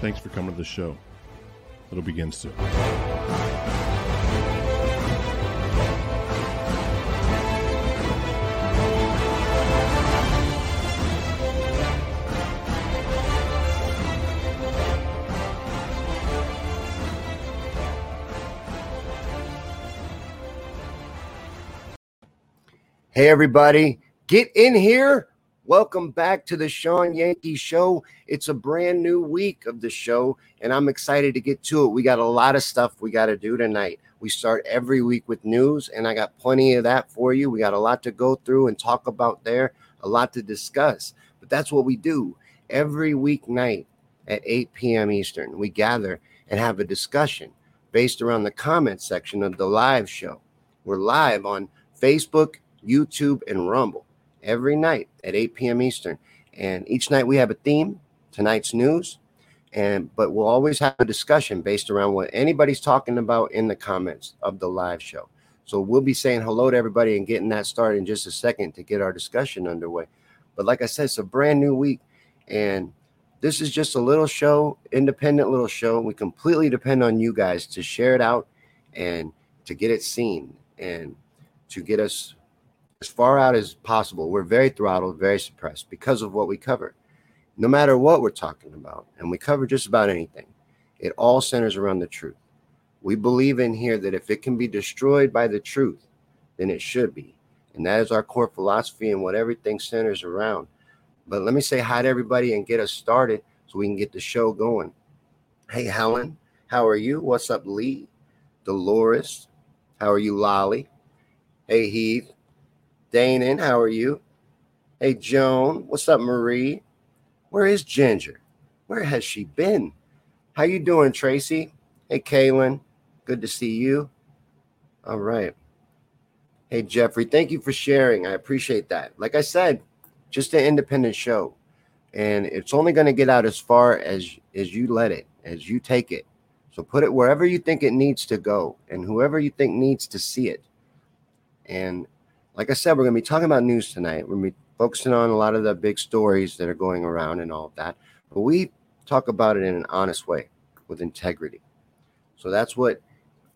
Thanks for coming to the show. It'll begin soon. Hey, everybody, get in here. Welcome back to the Shawn Yankey Show. It's a brand new week of the show, and I'm excited to get to it. We got a lot of stuff we got to do tonight. We start every week with news, and I got plenty of that for you. We got a lot to go through and talk about there, a lot to discuss. But that's what we do every weeknight at 8 p.m. Eastern. We gather and have a discussion based around the comment section of the live show. We're live on Facebook, YouTube, and Rumble every night at 8 p.m. Eastern. And each night we have a theme, tonight's news, and but we'll always have a discussion based around what anybody's talking about in the comments of the live show. So we'll be saying hello to everybody and getting that started in just a second to get our discussion underway. But like I said, it's a brand new week, and this is just a little show, independent little show. We completely depend on you guys to share it out and to get it seen and to get us as far out as possible. We're very throttled, very suppressed because of what we cover. No matter what we're talking about, and we cover just about anything, it all centers around the truth. We believe in here that if it can be destroyed by the truth, then it should be. And that is our core philosophy and what everything centers around. But let me say hi to everybody and get us started so we can get the show going. Hey, Helen, how are you? What's up, Lee? Dolores, how are you, Lolly? Hey, Heath, Danon, how are you? Hey, Joan, what's up, Marie? Where is Ginger? Where has she been? How you doing, Tracy? Hey, Kaylin, good to see you. All right. Hey, Jeffrey, thank you for sharing. I appreciate that. Like I said, just an independent show, and it's only going to get out as far as as you let it, as you take it. So put it wherever you think it needs to go, and whoever you think needs to see it. And like I said, we're going to be talking about news tonight. We're going to be focusing on a lot of the big stories that are going around and all of that. But we talk about it in an honest way with integrity. So that's what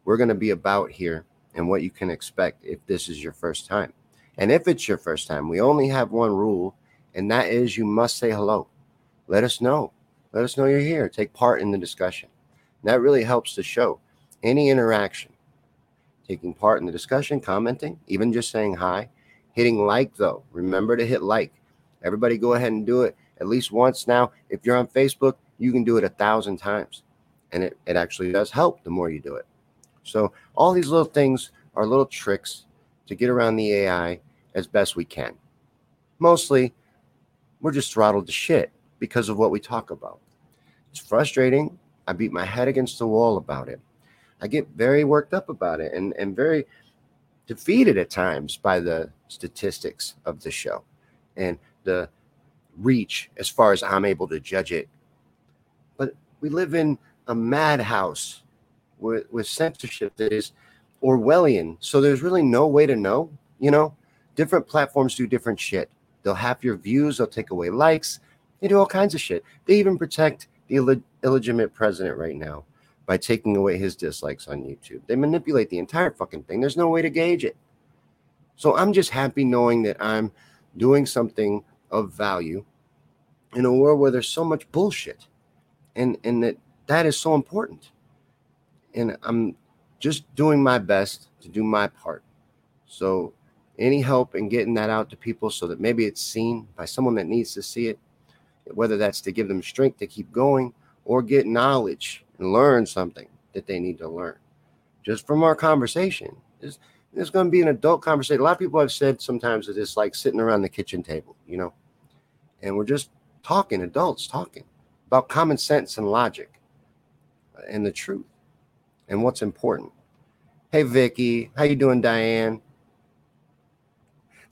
we're going to be about here and what you can expect if this is your first time. And if it's your first time, we only have one rule, and that is you must say hello. Let us know. Let us know you're here. Take part in the discussion. And that really helps the show. Any interaction, taking part in the discussion, commenting, even just saying hi. Hitting like, though. Remember to hit like. Everybody go ahead and do it at least once now. If you're on Facebook, you can do it a thousand times. And it, it actually does help the more you do it. So, all these little things are little tricks to get around the AI as best we can. Mostly, we're just throttled to shit because of what we talk about. It's frustrating. I beat my head against the wall about it. I get very worked up about it and, and very defeated at times by the statistics of the show and the reach as far as I'm able to judge it. But we live in a madhouse with, with censorship that is Orwellian. So there's really no way to know, you know, different platforms do different shit. They'll have your views, they'll take away likes, they do all kinds of shit. They even protect the Ill- illegitimate president right now by taking away his dislikes on YouTube. They manipulate the entire fucking thing. There's no way to gauge it. So I'm just happy knowing that I'm doing something of value in a world where there's so much bullshit and and that that is so important and i'm just doing my best to do my part so any help in getting that out to people so that maybe it's seen by someone that needs to see it whether that's to give them strength to keep going or get knowledge and learn something that they need to learn just from our conversation it's, it's going to be an adult conversation a lot of people have said sometimes that it's like sitting around the kitchen table you know and we're just talking adults talking about common sense and logic and the truth and what's important. Hey Vicky, how you doing, Diane?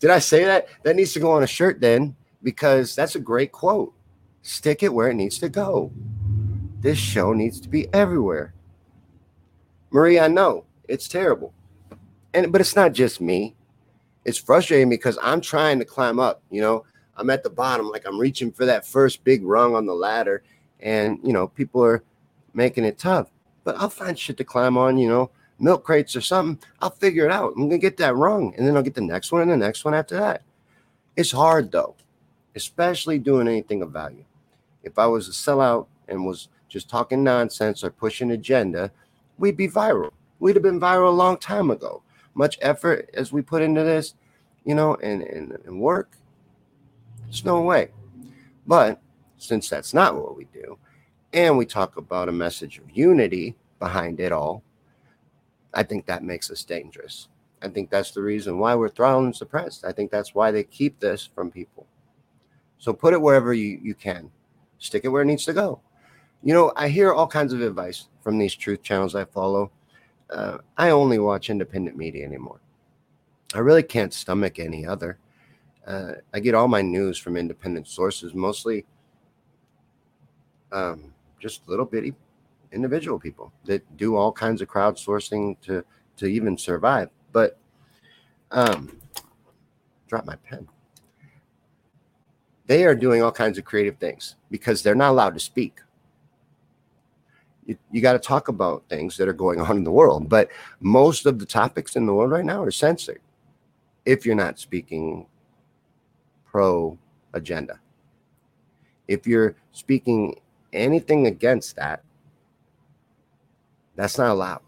Did I say that? That needs to go on a shirt then, because that's a great quote. Stick it where it needs to go. This show needs to be everywhere. Marie, I know it's terrible. And but it's not just me. It's frustrating because I'm trying to climb up, you know. I'm at the bottom, like I'm reaching for that first big rung on the ladder, and you know, people are making it tough. But I'll find shit to climb on, you know, milk crates or something. I'll figure it out. I'm gonna get that rung, and then I'll get the next one and the next one after that. It's hard though, especially doing anything of value. If I was a sellout and was just talking nonsense or pushing agenda, we'd be viral. We'd have been viral a long time ago. Much effort as we put into this, you know, and, and, and work, there's no way. But since that's not what we do, and we talk about a message of unity behind it all, I think that makes us dangerous. I think that's the reason why we're throttled and suppressed. I think that's why they keep this from people. So put it wherever you, you can, stick it where it needs to go. You know, I hear all kinds of advice from these truth channels I follow. Uh, I only watch independent media anymore. I really can't stomach any other. Uh, I get all my news from independent sources, mostly um, just little bitty individual people that do all kinds of crowdsourcing to to even survive. But um, drop my pen. They are doing all kinds of creative things because they're not allowed to speak. You, you got to talk about things that are going on in the world, but most of the topics in the world right now are censored if you're not speaking pro agenda. If you're speaking anything against that, that's not allowed.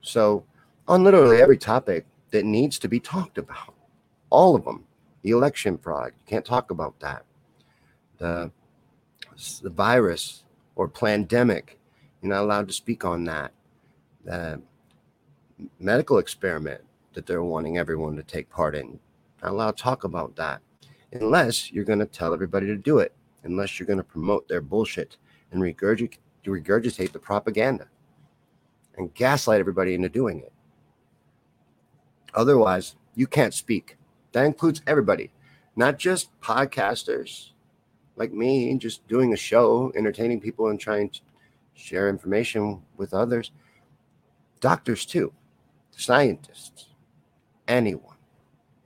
So, on literally every topic that needs to be talked about, all of them, the election fraud, you can't talk about that. The, the virus or pandemic, you're not allowed to speak on that. The medical experiment that they're wanting everyone to take part in, not allowed to talk about that unless you're going to tell everybody to do it, unless you're going to promote their bullshit and regurgitate, regurgitate the propaganda and gaslight everybody into doing it. Otherwise, you can't speak. That includes everybody, not just podcasters like me, just doing a show, entertaining people and trying to share information with others. Doctors, too, scientists, anyone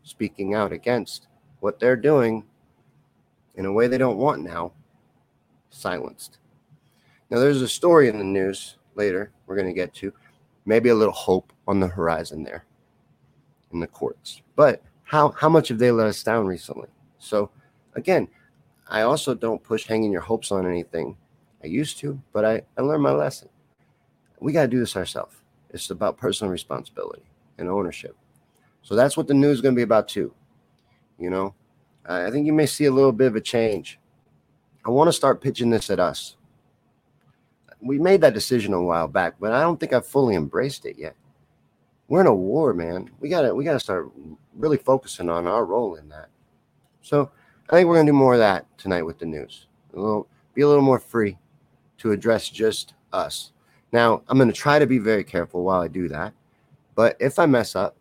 speaking out against what they're doing in a way they don't want now, silenced. Now, there's a story in the news later we're going to get to, maybe a little hope on the horizon there in the courts. But how, how much have they let us down recently? So, again, I also don't push hanging your hopes on anything. I used to, but I, I learned my lesson. We got to do this ourselves. It's about personal responsibility and ownership. So that's what the news is going to be about too. You know, I think you may see a little bit of a change. I want to start pitching this at us. We made that decision a while back, but I don't think I've fully embraced it yet. We're in a war, man. We gotta we gotta start really focusing on our role in that. So I think we're gonna do more of that tonight with the news. A little be a little more free to address just us. Now I'm gonna try to be very careful while I do that. But if I mess up,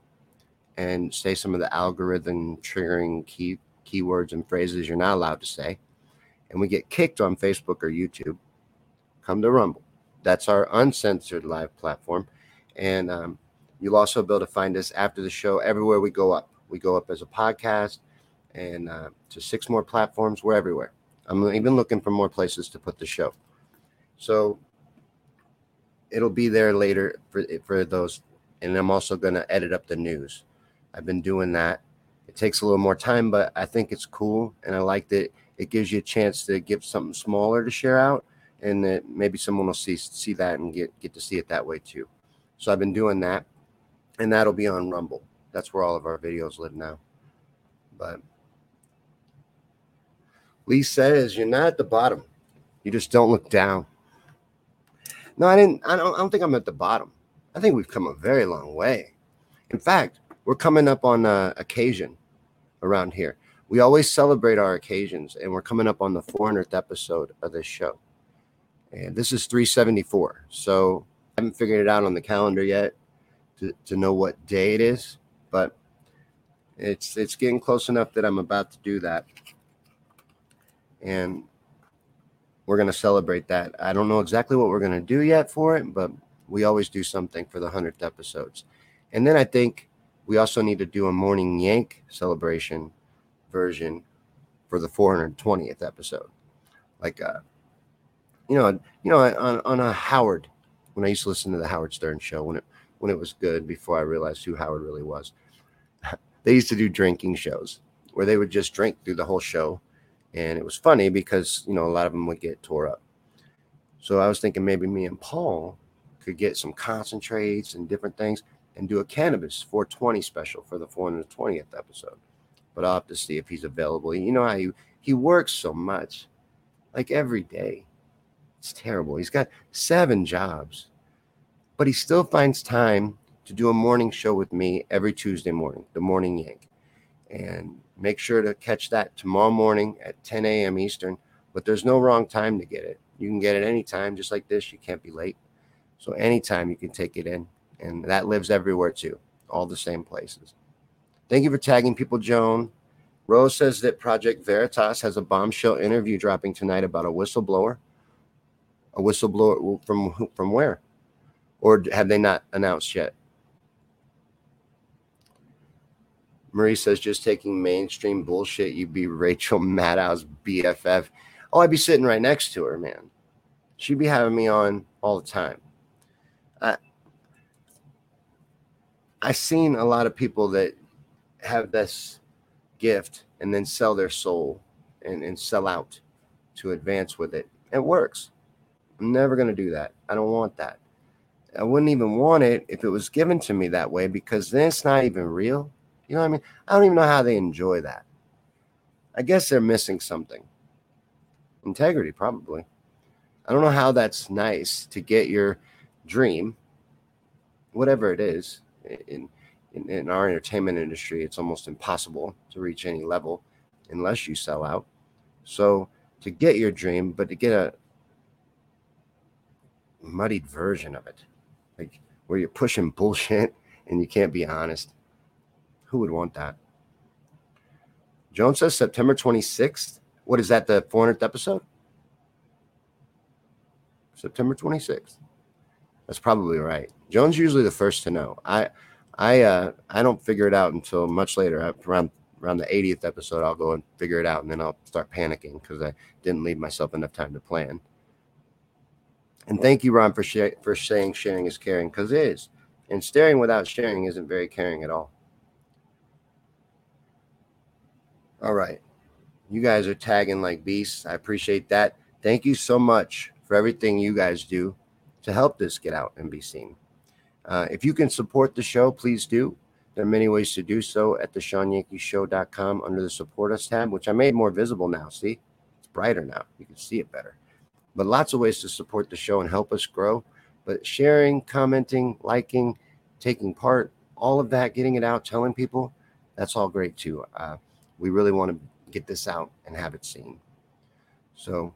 and say some of the algorithm triggering key keywords and phrases you're not allowed to say, and we get kicked on Facebook or YouTube, come to Rumble. That's our uncensored live platform. And um, you'll also be able to find us after the show everywhere we go up. We go up as a podcast and uh, to six more platforms. We're everywhere. I'm even looking for more places to put the show. So it'll be there later for, for those. And I'm also going to edit up the news. I've been doing that. It takes a little more time, but I think it's cool. And I like that it gives you a chance to give something smaller to share out. And that maybe someone will see see that and get, get to see it that way too. So I've been doing that. And that'll be on Rumble. That's where all of our videos live now. But Lee says you're not at the bottom. You just don't look down. No, I didn't. I don't, I don't think I'm at the bottom. I think we've come a very long way. In fact, we're coming up on a occasion around here. We always celebrate our occasions, and we're coming up on the 400th episode of this show. And this is 374. So I haven't figured it out on the calendar yet to, to know what day it is, but it's it's getting close enough that I'm about to do that. And we're going to celebrate that. I don't know exactly what we're going to do yet for it, but we always do something for the 100th episodes. And then I think we also need to do a morning yank celebration version for the 420th episode. Like uh you know, you know on on a Howard when I used to listen to the Howard Stern show when it when it was good before I realized who Howard really was. they used to do drinking shows where they would just drink through the whole show and it was funny because you know a lot of them would get tore up. So I was thinking maybe me and Paul could get some concentrates and different things and do a cannabis 420 special for the 420th episode. But I'll have to see if he's available. You know how he, he works so much, like every day. It's terrible. He's got seven jobs, but he still finds time to do a morning show with me every Tuesday morning, the morning yank. And Make sure to catch that tomorrow morning at 10 a.m. Eastern. But there's no wrong time to get it. You can get it anytime, just like this. You can't be late. So anytime you can take it in. And that lives everywhere too, all the same places. Thank you for tagging people, Joan. Rose says that Project Veritas has a bombshell interview dropping tonight about a whistleblower. A whistleblower from from where? Or have they not announced yet? Marie says, just taking mainstream bullshit, you'd be Rachel Maddow's BFF. Oh, I'd be sitting right next to her, man. She'd be having me on all the time. I, I've seen a lot of people that have this gift and then sell their soul and, and sell out to advance with it. It works. I'm never going to do that. I don't want that. I wouldn't even want it if it was given to me that way because then it's not even real. You know what I mean? I don't even know how they enjoy that. I guess they're missing something. Integrity, probably. I don't know how that's nice to get your dream, whatever it is. In, in, in our entertainment industry, it's almost impossible to reach any level unless you sell out. So to get your dream, but to get a muddied version of it, like where you're pushing bullshit and you can't be honest, who would want that? Jones says September 26th. What is that, the 400th episode? September 26th. That's probably right. Jones usually the first to know. I I uh I don't figure it out until much later. Around around the 80th episode, I'll go and figure it out, and then I'll start panicking because I didn't leave myself enough time to plan. And thank you, Ron, for sh- for saying sharing is caring because it is, and staring without sharing isn't very caring at all. All right. You guys are tagging like beasts. I appreciate that. Thank you so much for everything you guys do to help this get out and be seen. Uh, if you can support the show, please do. There are many ways to do so at the ShawnYankeyShow.com under the Support Us tab, which I made more visible now. See, it's brighter now. You can see it better. But lots of ways to support the show and help us grow. But sharing, commenting, liking, taking part, all of that, getting it out, telling people, that's all great too. Uh, we really want to get this out and have it seen. So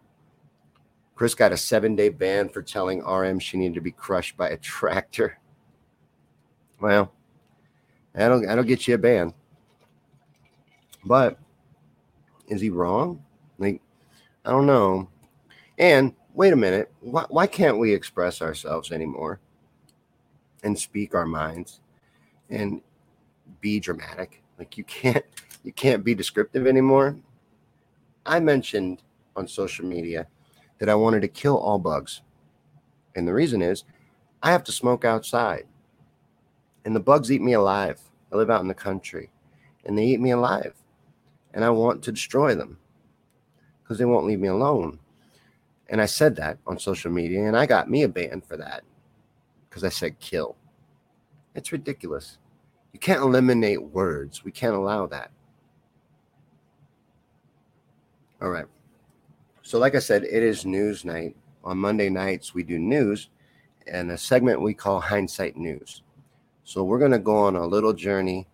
Chris got a seven day ban for telling RM she needed to be crushed by a tractor. Well, I don't I don't get you a ban. But is he wrong? Like, I don't know. And wait a minute, why, why can't we express ourselves anymore and speak our minds and be dramatic? Like you can't you can't be descriptive anymore. I mentioned on social media that I wanted to kill all bugs. And the reason is I have to smoke outside. And the bugs eat me alive. I live out in the country and they eat me alive. And I want to destroy them because they won't leave me alone. And I said that on social media, and I got me a ban for that because I said kill. It's ridiculous. You can't eliminate words. We can't allow that. All right. So, like I said, it is news night. On Monday nights, we do news and a segment we call Hindsight News. So, we're going to go on a little journey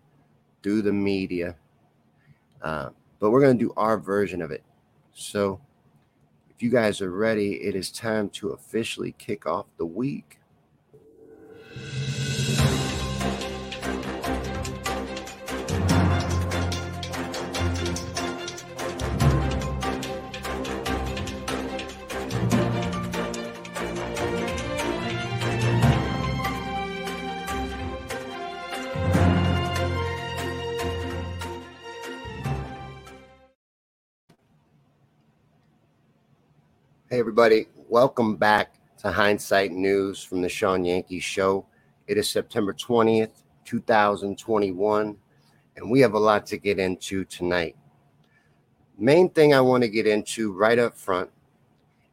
through the media, uh, but we're going to do our version of it. So, if you guys are ready, it is time to officially kick off the week. Everybody. Welcome back to Hindsight News from the Shawn Yankey Show. It is September 20th, 2021, and we have a lot to get into tonight. Main thing I want to get into right up front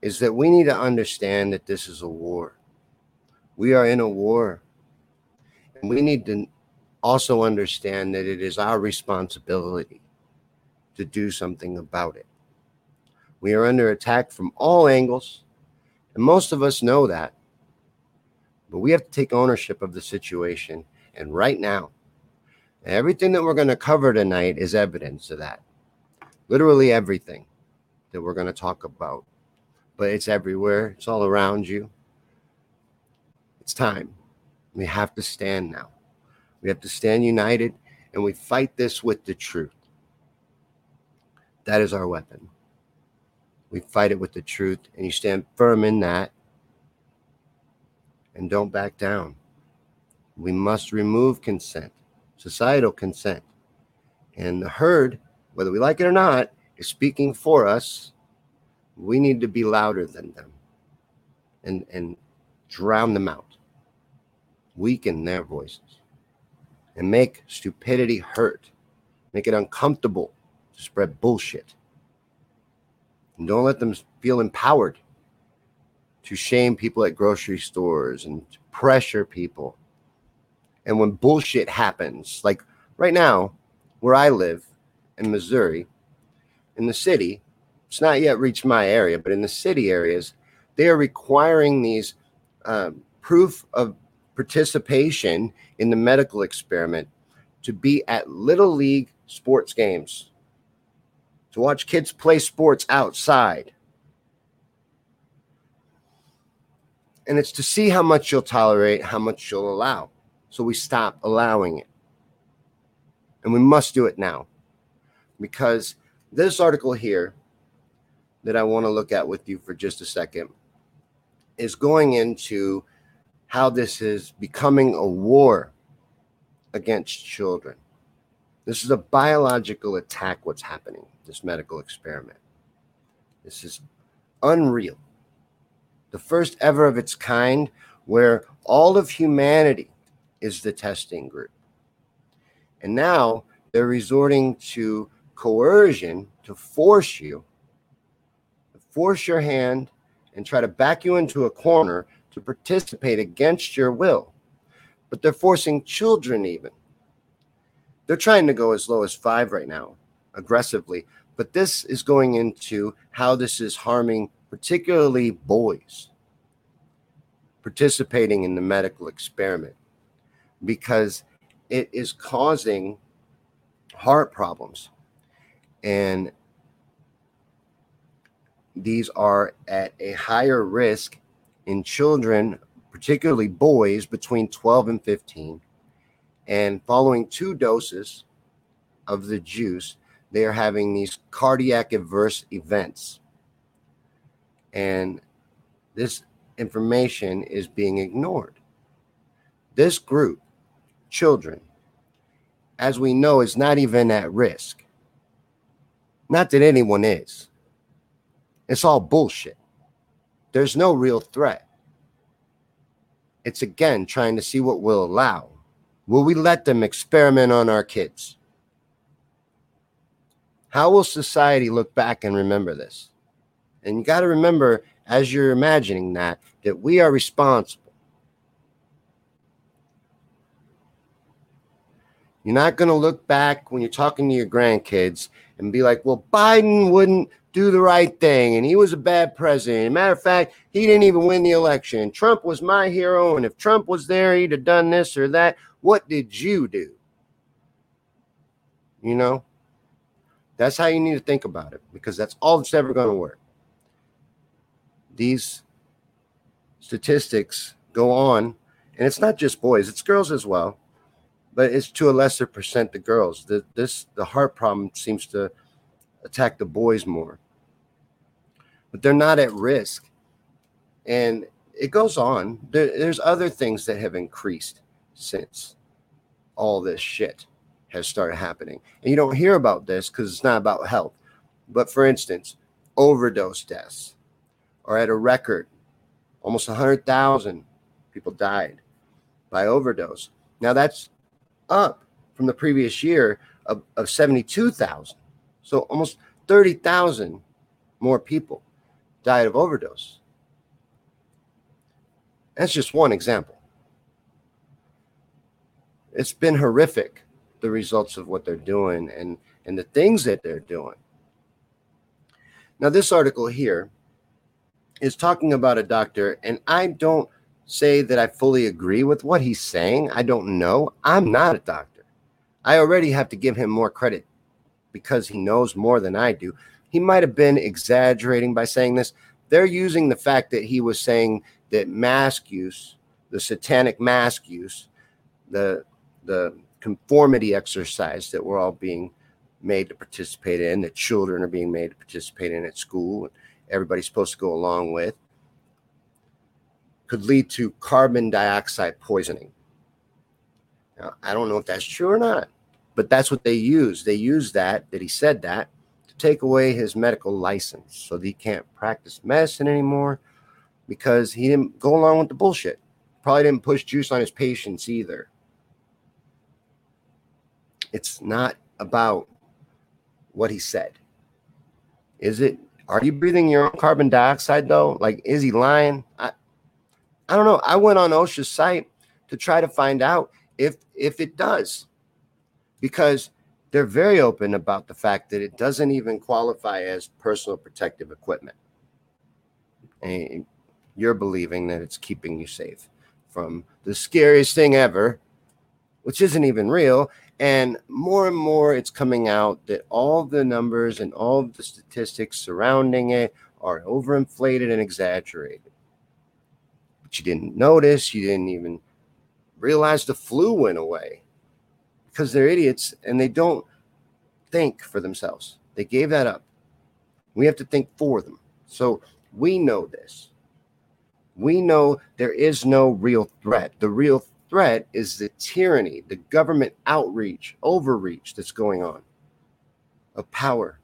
is that we need to understand that this is a war. We are in a war. And we need to also understand that it is our responsibility to do something about it. We are under attack from all angles, and most of us know that. But we have to take ownership of the situation. And right now, everything that we're going to cover tonight is evidence of that. Literally everything that we're going to talk about. But it's everywhere, it's all around you. It's time. We have to stand now. We have to stand united and we fight this with the truth. That is our weapon. We fight it with the truth, and you stand firm in that and don't back down. We must remove consent, societal consent. And the herd, whether we like it or not, is speaking for us. We need to be louder than them and, and drown them out, weaken their voices, and make stupidity hurt, make it uncomfortable to spread bullshit. And don't let them feel empowered to shame people at grocery stores and pressure people. And when bullshit happens, like right now, where I live in Missouri, in the city, it's not yet reached my area, but in the city areas, they are requiring these uh, proof of participation in the medical experiment to be at little league sports games to watch kids play sports outside. And it's to see how much you'll tolerate, how much you'll allow. So we stop allowing it. And we must do it now. Because this article here that I want to look at with you for just a second is going into how this is becoming a war against children. This is a biological attack, what's happening this medical experiment. This is unreal. The first ever of its kind where all of humanity is the testing group. And now they're resorting to coercion to force you, force your hand, and try to back you into a corner to participate against your will. But they're forcing children, even. They're trying to go as low as five right now aggressively. But this is going into how this is harming, particularly boys participating in the medical experiment because it is causing heart problems. And these are at a higher risk in children, particularly boys between 12 and 15. And following two doses of the juice, they are having these cardiac adverse events. And this information is being ignored. This group, children, as we know, is not even at risk. Not that anyone is. It's all bullshit. There's no real threat. It's again trying to see what we'll allow. Will we let them experiment on our kids? How will society look back and remember this? And you got to remember, as you're imagining that, that we are responsible. You're not going to look back when you're talking to your grandkids and be like, well, Biden wouldn't do the right thing and he was a bad president. matter of fact, he didn't even win the election. Trump was my hero. And if Trump was there, he'd have done this or that. What did you do? You know, that's how you need to think about it because that's all that's ever going to work. These statistics go on, and it's not just boys, it's girls as well but it's to a lesser percent the girls. The this the heart problem seems to attack the boys more, but they're not at risk, and it goes on. There, there's other things that have increased since all this shit has started happening, and you don't hear about this because it's not about health. But for instance, overdose deaths are at a record. Almost 100,000 people died by overdose. Now that's up from the previous year of, of 72,000. So almost 30,000 more people died of overdose. That's just one example. It's been horrific, the results of what they're doing and, and the things that they're doing. Now, this article here is talking about a doctor, and I don't say that I fully agree with what he's saying. I don't know. I'm not a doctor. I already have to give him more credit because he knows more than I do. He might have been exaggerating by saying this. They're using the fact that he was saying that mask use, the satanic mask use, the the conformity exercise that we're all being made to participate in, that children are being made to participate in at school, and everybody's supposed to go along with could lead to carbon dioxide poisoning. Now, I don't know if that's true or not, but that's what they use. They use that, that he said that, to take away his medical license so that he can't practice medicine anymore because he didn't go along with the bullshit. Probably didn't push juice on his patients either. It's not about what he said. Is it? Are you breathing your own carbon dioxide though? Like, is he lying? I, I don't know. I went on OSHA's site to try to find out if if it does, because they're very open about the fact that it doesn't even qualify as personal protective equipment. And you're believing that it's keeping you safe from the scariest thing ever, which isn't even real. And more and more, it's coming out that all the numbers and all the statistics surrounding it are overinflated and exaggerated But you didn't notice. You didn't even realize the flu went away because they're idiots and they don't think for themselves. They gave that up. We have to think for them. So we know this. We know there is no real threat. The real threat is the tyranny, the government outreach, overreach that's going on of power,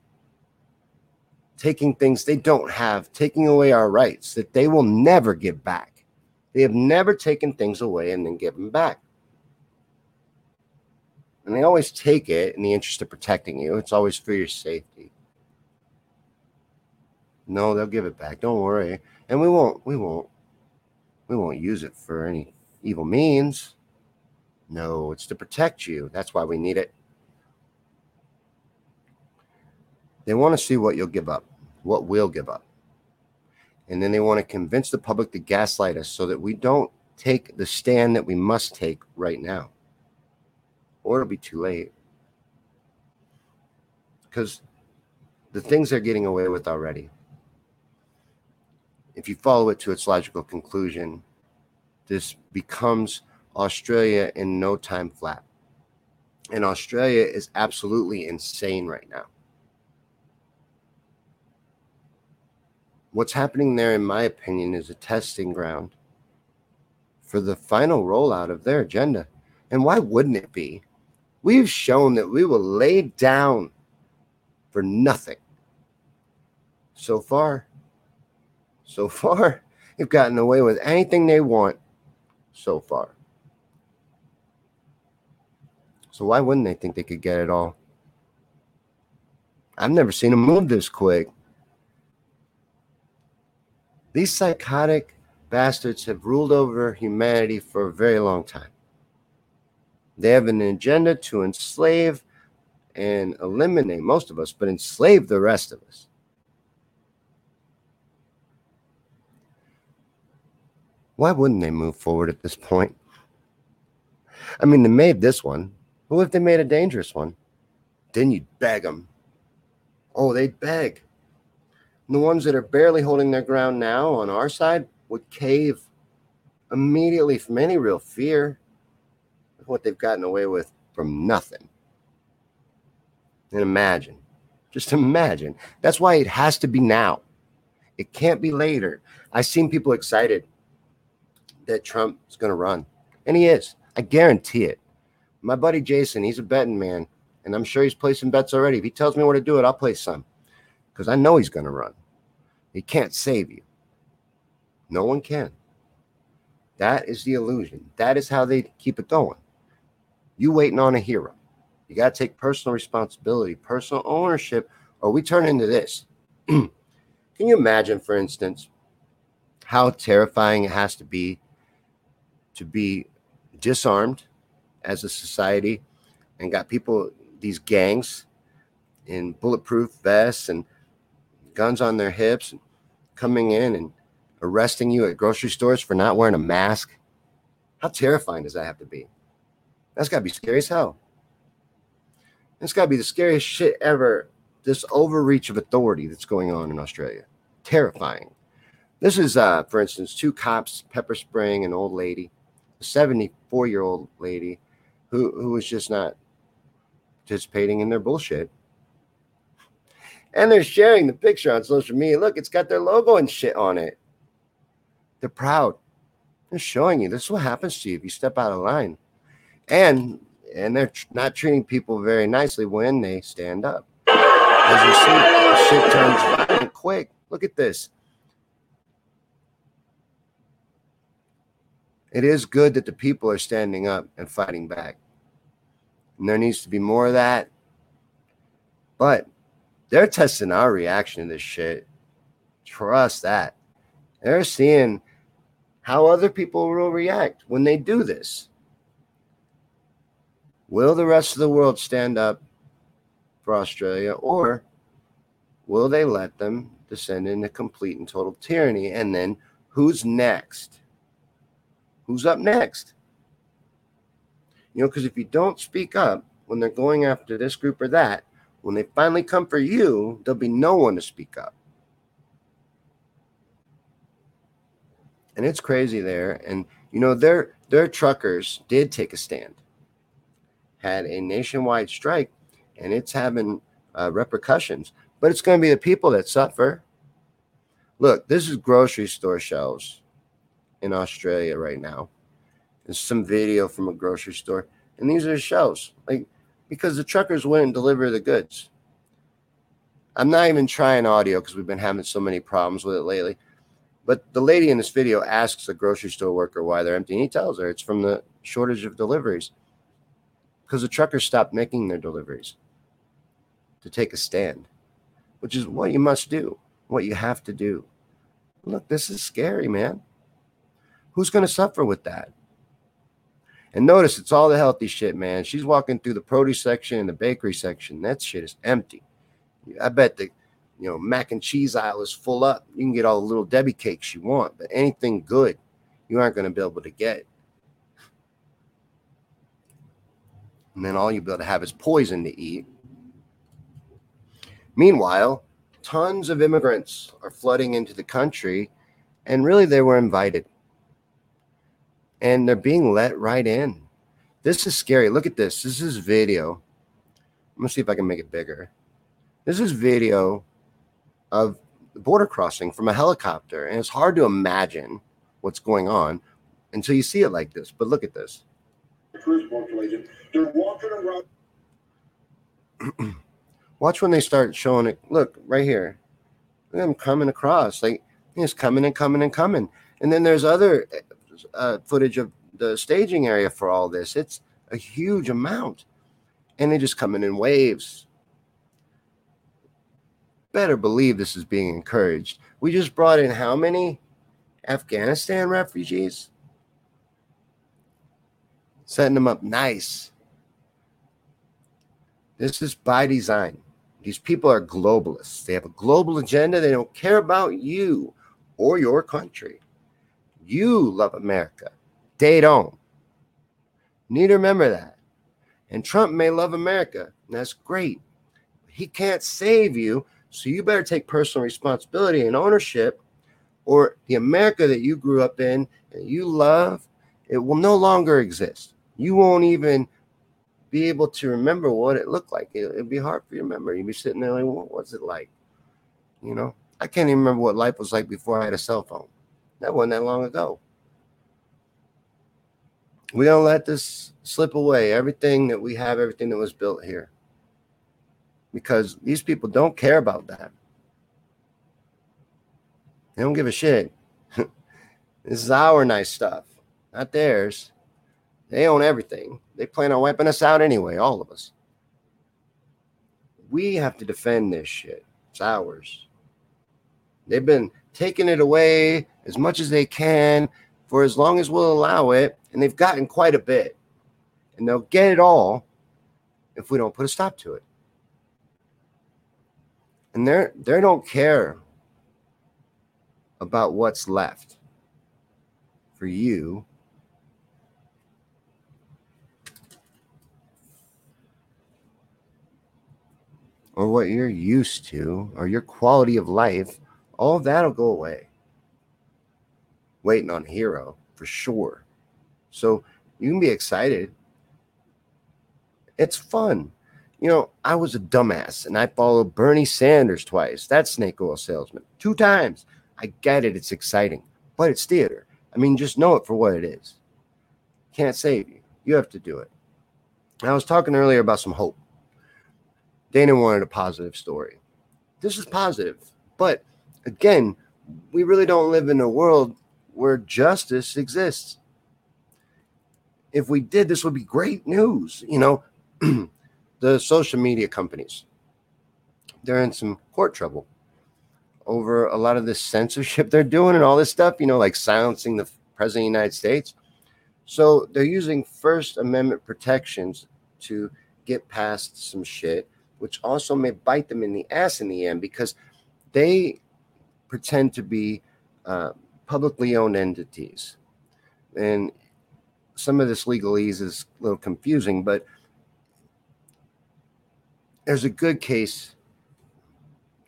taking things they don't have, taking away our rights that they will never give back. They have never taken things away and then given back. And they always take it in the interest of protecting you. It's always for your safety. No, they'll give it back. Don't worry. And we won't, we won't, we won't use it for any evil means. No, it's to protect you. That's why we need it. They want to see what you'll give up, what we'll give up. And then they want to convince the public to gaslight us so that we don't take the stand that we must take right now. Or it'll be too late. Because the things they're getting away with already, if you follow it to its logical conclusion, this becomes Australia in no time flat. And Australia is absolutely insane right now. What's happening there, in my opinion, is a testing ground for the final rollout of their agenda. And why wouldn't it be? We've shown that we will lay down for nothing. So far, so far, they've gotten away with anything they want so far. So why wouldn't they think they could get it all? I've never seen them move this quick. These psychotic bastards have ruled over humanity for a very long time. They have an agenda to enslave and eliminate most of us, but enslave the rest of us. Why wouldn't they move forward at this point? I mean, they made this one. Who if they made a dangerous one? Then you'd beg them. Oh, they'd beg. And the ones that are barely holding their ground now on our side would cave immediately from any real fear of what they've gotten away with from nothing. And imagine, just imagine. That's why it has to be now. It can't be later. I've seen people excited that Trump is going to run, and he is. I guarantee it. My buddy Jason, he's a betting man, and I'm sure he's placing bets already. If he tells me where to do it, I'll place some because I know he's going to run. He can't save you. No one can. That is the illusion. That is how they keep it going. You waiting on a hero. You got to take personal responsibility, personal ownership, or we turn into this. Can you imagine, for instance, how terrifying it has to be to be disarmed as a society and got people, these gangs in bulletproof vests and guns on their hips, and coming in and arresting you at grocery stores for not wearing a mask? How terrifying does that have to be? That's got to be scary as hell. It's got to be the scariest shit ever. This overreach of authority that's going on in Australia. Terrifying. This is, uh, for instance, two cops pepper spraying an old lady, 74 year old lady who, who was just not participating in their bullshit. And they're sharing the picture on social media. Look, it's got their logo and shit on it. They're proud. They're showing you this is what happens to you if you step out of line. And and they're tr- not treating people very nicely when they stand up. As you see, shit turns violent quick. Look at this. It is good that the people are standing up and fighting back. And there needs to be more of that. But they're testing our reaction to this shit. Trust that. They're seeing how other people will react when they do this. Will the rest of the world stand up for Australia or will they let them descend into complete and total tyranny? And then who's next? Who's up next? You know, because if you don't speak up when they're going after this group or that, when they finally come for you, there'll be no one to speak up. And it's crazy there. And you know, their their truckers did take a stand had a nationwide strike and it's having uh, repercussions, but it's going to be the people that suffer. Look, this is grocery store shelves in Australia right now. There's some video from a grocery store, and these are shelves, like because the truckers wouldn't deliver the goods. I'm not even trying audio because we've been having so many problems with it lately. But the lady in this video asks a grocery store worker why they're empty, and he tells her it's from the shortage of deliveries because the truckers stopped making their deliveries to take a stand, which is what you must do, what you have to do. Look, this is scary, man. Who's going to suffer with that? And notice it's all the healthy shit, man. She's walking through the produce section and the bakery section. That shit is empty. I bet the you know mac and cheese aisle is full up. You can get all the little Debbie cakes you want, but anything good you aren't going to be able to get. and then all you'll be able to have is poison to eat. Meanwhile, tons of immigrants are flooding into the country, and really they were invited. And they're being let right in. This is scary. Look at this. This is video. I'm gonna see if I can make it bigger. This is video of the border crossing from a helicopter, and it's hard to imagine what's going on until you see it like this. But look at this. Watch when they start showing it. Look right here. Look at them coming across. Like it's coming and coming and coming. And then there's other uh, footage of the staging area for all this. It's a huge amount. And they just come in in waves. Better believe this is being encouraged. We just brought in how many Afghanistan refugees? Setting them up nice. This is by design. These people are globalists. They have a global agenda. They don't care about you or your country. You love America. They don't. Need to remember that. And Trump may love America, and that's great. He can't save you, so you better take personal responsibility and ownership, or the America that you grew up in and you love, it will no longer exist. You won't even be able to remember what it looked like. It, would be hard for you to remember. You'd be sitting there like, what was it like? You know, I can't even remember what life was like before I had a cell phone. That wasn't that long ago. We don't let this slip away. Everything that we have, everything that was built here. Because these people don't care about that. They don't give a shit. this is our nice stuff, not theirs. They own everything. They plan on wiping us out anyway, all of us. We have to defend this shit. It's ours. They've been taking it away as much as they can for as long as we'll allow it, and they've gotten quite a bit. And they'll get it all if we don't put a stop to it. And they they don't care about what's left for you or what you're used to or your quality of life, all that'll go away. Waiting on Hero for sure. So you can be excited. It's fun. You know, I was a dumbass and I followed Bernie Sanders twice. That snake oil salesman. Two times. I get it. It's exciting, but it's theater. I mean, just know it for what it is. Can't save you. You have to do it. I was talking earlier about some hope. Dana wanted a positive story. This is positive. But again, we really don't live in a world where justice exists. If we did, this would be great news. You know, the social media companies, they're in some court trouble over a lot of this censorship they're doing and all this stuff, you know, like silencing the president of the United States. So they're using First Amendment protections to get past some shit which also may bite them in the ass in the end because they pretend to be uh, publicly owned entities. And some of this legalese is a little confusing, but there's a good case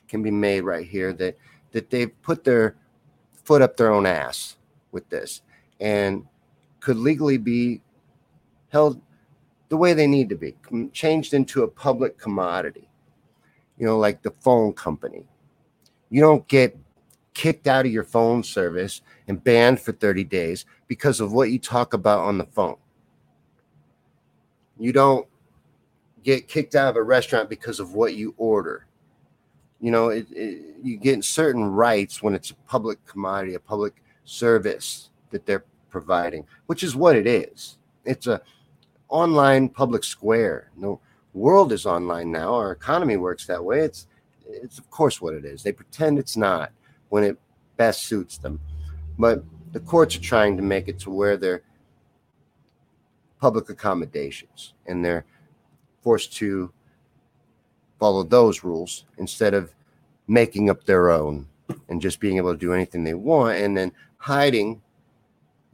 can be made right here that that they've put their foot up their own ass with this and could legally be held the way they need to be, changed into a public commodity, you know, like the phone company. You don't get kicked out of your phone service and banned for 30 days because of what you talk about on the phone. You don't get kicked out of a restaurant because of what you order. You know, it, it, you get certain rights when it's a public commodity, a public service that they're providing, which is what it is. It's a online public square. No world is online now. Our economy works that way. It's it's of course what it is. They pretend it's not when it best suits them. But the courts are trying to make it to where they're public accommodations and they're forced to follow those rules instead of making up their own and just being able to do anything they want and then hiding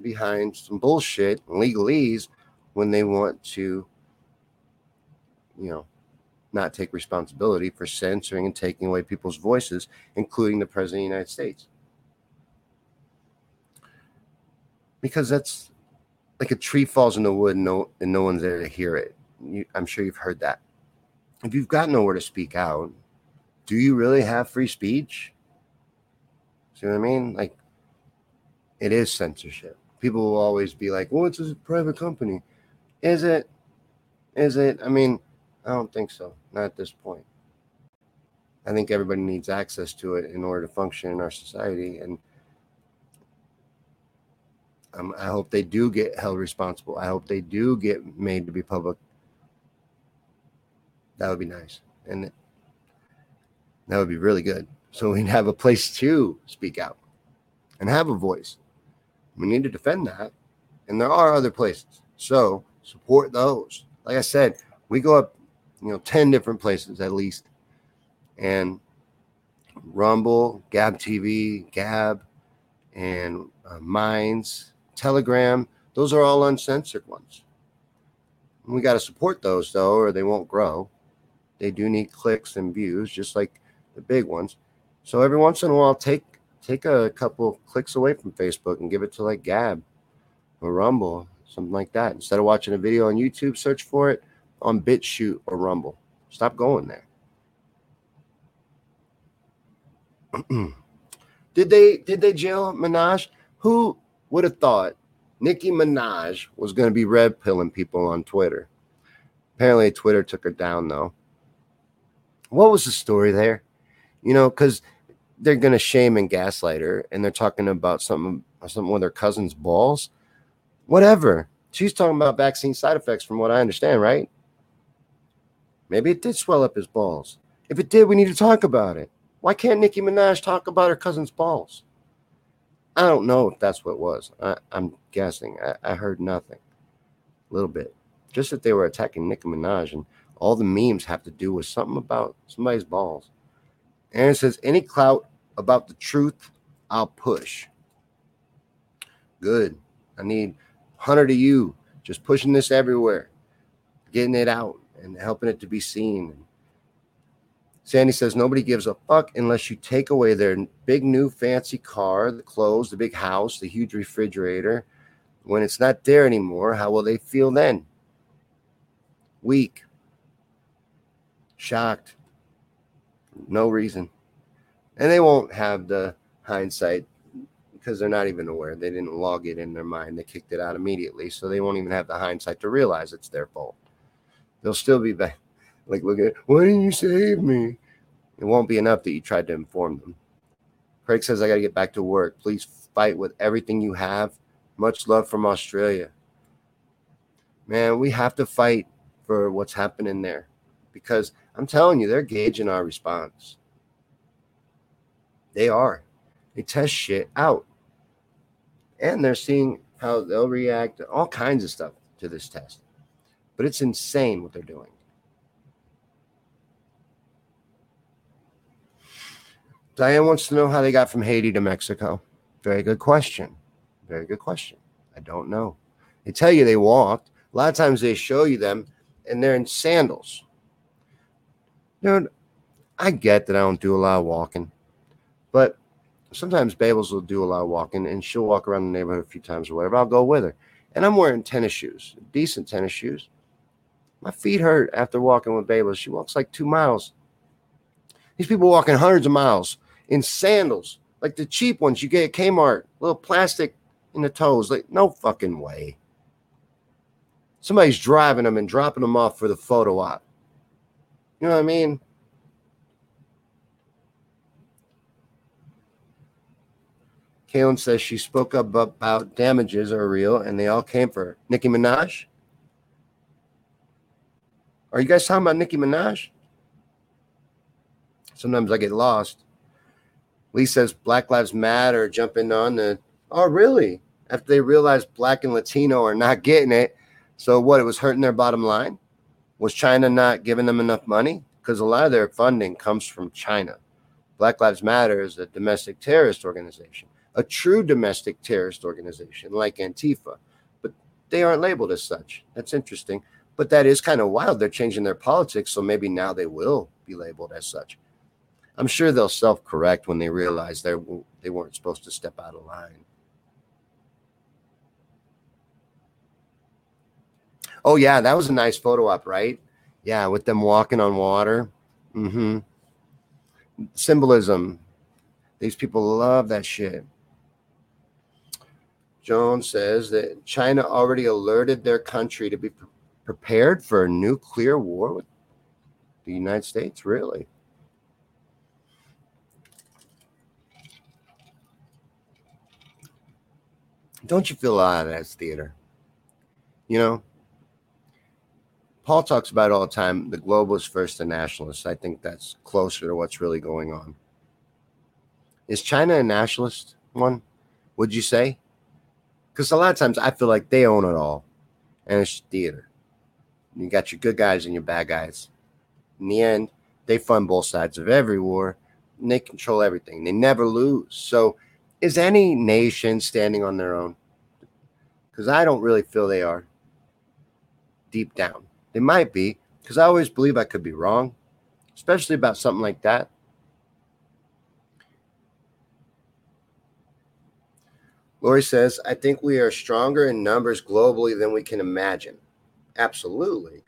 behind some bullshit legalese when they want to, you know, not take responsibility for censoring and taking away people's voices, including the President of the United States. Because that's like a tree falls in the wood and no, and no one's there to hear it. You, I'm sure you've heard that. If you've got nowhere to speak out, do you really have free speech? See what I mean? Like, it is censorship. People will always be like, well, it's a private company. Is it? Is it? I mean, I don't think so. Not at this point. I think everybody needs access to it in order to function in our society. And um, I hope they do get held responsible. I hope they do get made to be public. That would be nice. And that would be really good. So we'd have a place to speak out and have a voice. We need to defend that. And there are other places. So support those. Like I said, we go up, you know, 10 different places at least. And Rumble, Gab TV, Gab, and uh, Minds, Telegram, those are all uncensored ones. And we got to support those though, or they won't grow. They do need clicks and views, just like the big ones. So every once in a while, take take a couple clicks away from Facebook and give it to like Gab or Rumble, something like that. Instead of watching a video on YouTube, search for it on BitChute or Rumble. Stop going there. did they did they jail Minaj? Who would have thought Nicki Minaj was going to be red pilling people on Twitter? Apparently, Twitter took her down though. What was the story there? You know, because they're going to shame and gaslight her, and they're talking about something something with her cousin's balls. Whatever. She's talking about vaccine side effects, from what I understand, right? Maybe it did swell up his balls. If it did, we need to talk about it. Why can't Nicki Minaj talk about her cousin's balls? I don't know if that's what it was. I, am guessing. I, I, heard nothing. A little bit. Just that they were attacking Nicki Minaj, and all the memes have to do with something about somebody's balls. Aaron says, any clout about the truth, I'll push. Good. I need 100 of you just pushing this everywhere, getting it out and helping it to be seen Sandy says nobody gives a fuck unless you take away their big new fancy car, the clothes, the big house, the huge refrigerator. When it's not there anymore, how will they feel then? Weak, shocked, no reason. And they won't have the hindsight because they're not even aware. They didn't log it in their mind. They kicked it out immediately. So they won't even have the hindsight to realize it's their fault. They'll still be back like, look at why didn't you save me? It won't be enough that you tried to inform them. Craig says, I got to get back to work. Please fight with everything you have. Much love from Australia. Man, we have to fight for what's happening there because I'm telling you, they're gauging our response. They are. They test shit out. And they're seeing how they'll react, all kinds of stuff to this test. But it's insane what they're doing. Diane wants to know how they got from Haiti to Mexico. Very good question. Very good question. I don't know. They tell you they walked. A lot of times they show you them and they're in sandals. Dude, I get that I don't do a lot of walking, but sometimes Babels will do a lot of walking and she'll walk around the neighborhood a few times or whatever. I'll go with her. And I'm wearing tennis shoes, decent tennis shoes. My feet hurt after walking with Babels. She walks like two miles. These people walking hundreds of miles in sandals, like the cheap ones you get at Kmart, little plastic in the toes. Like, no fucking way. Somebody's driving them and dropping them off for the photo op. You know what I mean? Kaylin says she spoke up about damages are real and they all came for Nicki Minaj. Are you guys talking about Nicki Minaj? Sometimes I get lost. Lee says Black Lives Matter jumping on the. Oh, really? After they realized Black and Latino are not getting it. So, what? It was hurting their bottom line? Was China not giving them enough money? Because a lot of their funding comes from China. Black Lives Matter is a domestic terrorist organization, a true domestic terrorist organization like Antifa, but they aren't labeled as such. That's interesting. But that is kind of wild. They're changing their politics, so maybe now they will be labeled as such. I'm sure they'll self correct when they realize they they weren't supposed to step out of line. Oh yeah, that was a nice photo op, right? Yeah, with them walking on water. Mm-hmm. Symbolism. These people love that shit. Jones says that China already alerted their country to be prepared for a nuclear war with the United States. Really? Don't you feel a lot of that's theater? You know, Paul talks about all the time the globalist versus the nationalist. I think that's closer to what's really going on. Is China a nationalist one? Would you say? Because a lot of times I feel like they own it all, and it's theater. You got your good guys and your bad guys. In the end, they fund both sides of every war, and they control everything. They never lose. So, is any nation standing on their own? Because I don't really feel they are. Deep down, they might be. Because I always believe I could be wrong, especially about something like that. Lori says, I think we are stronger in numbers globally than we can imagine. Absolutely.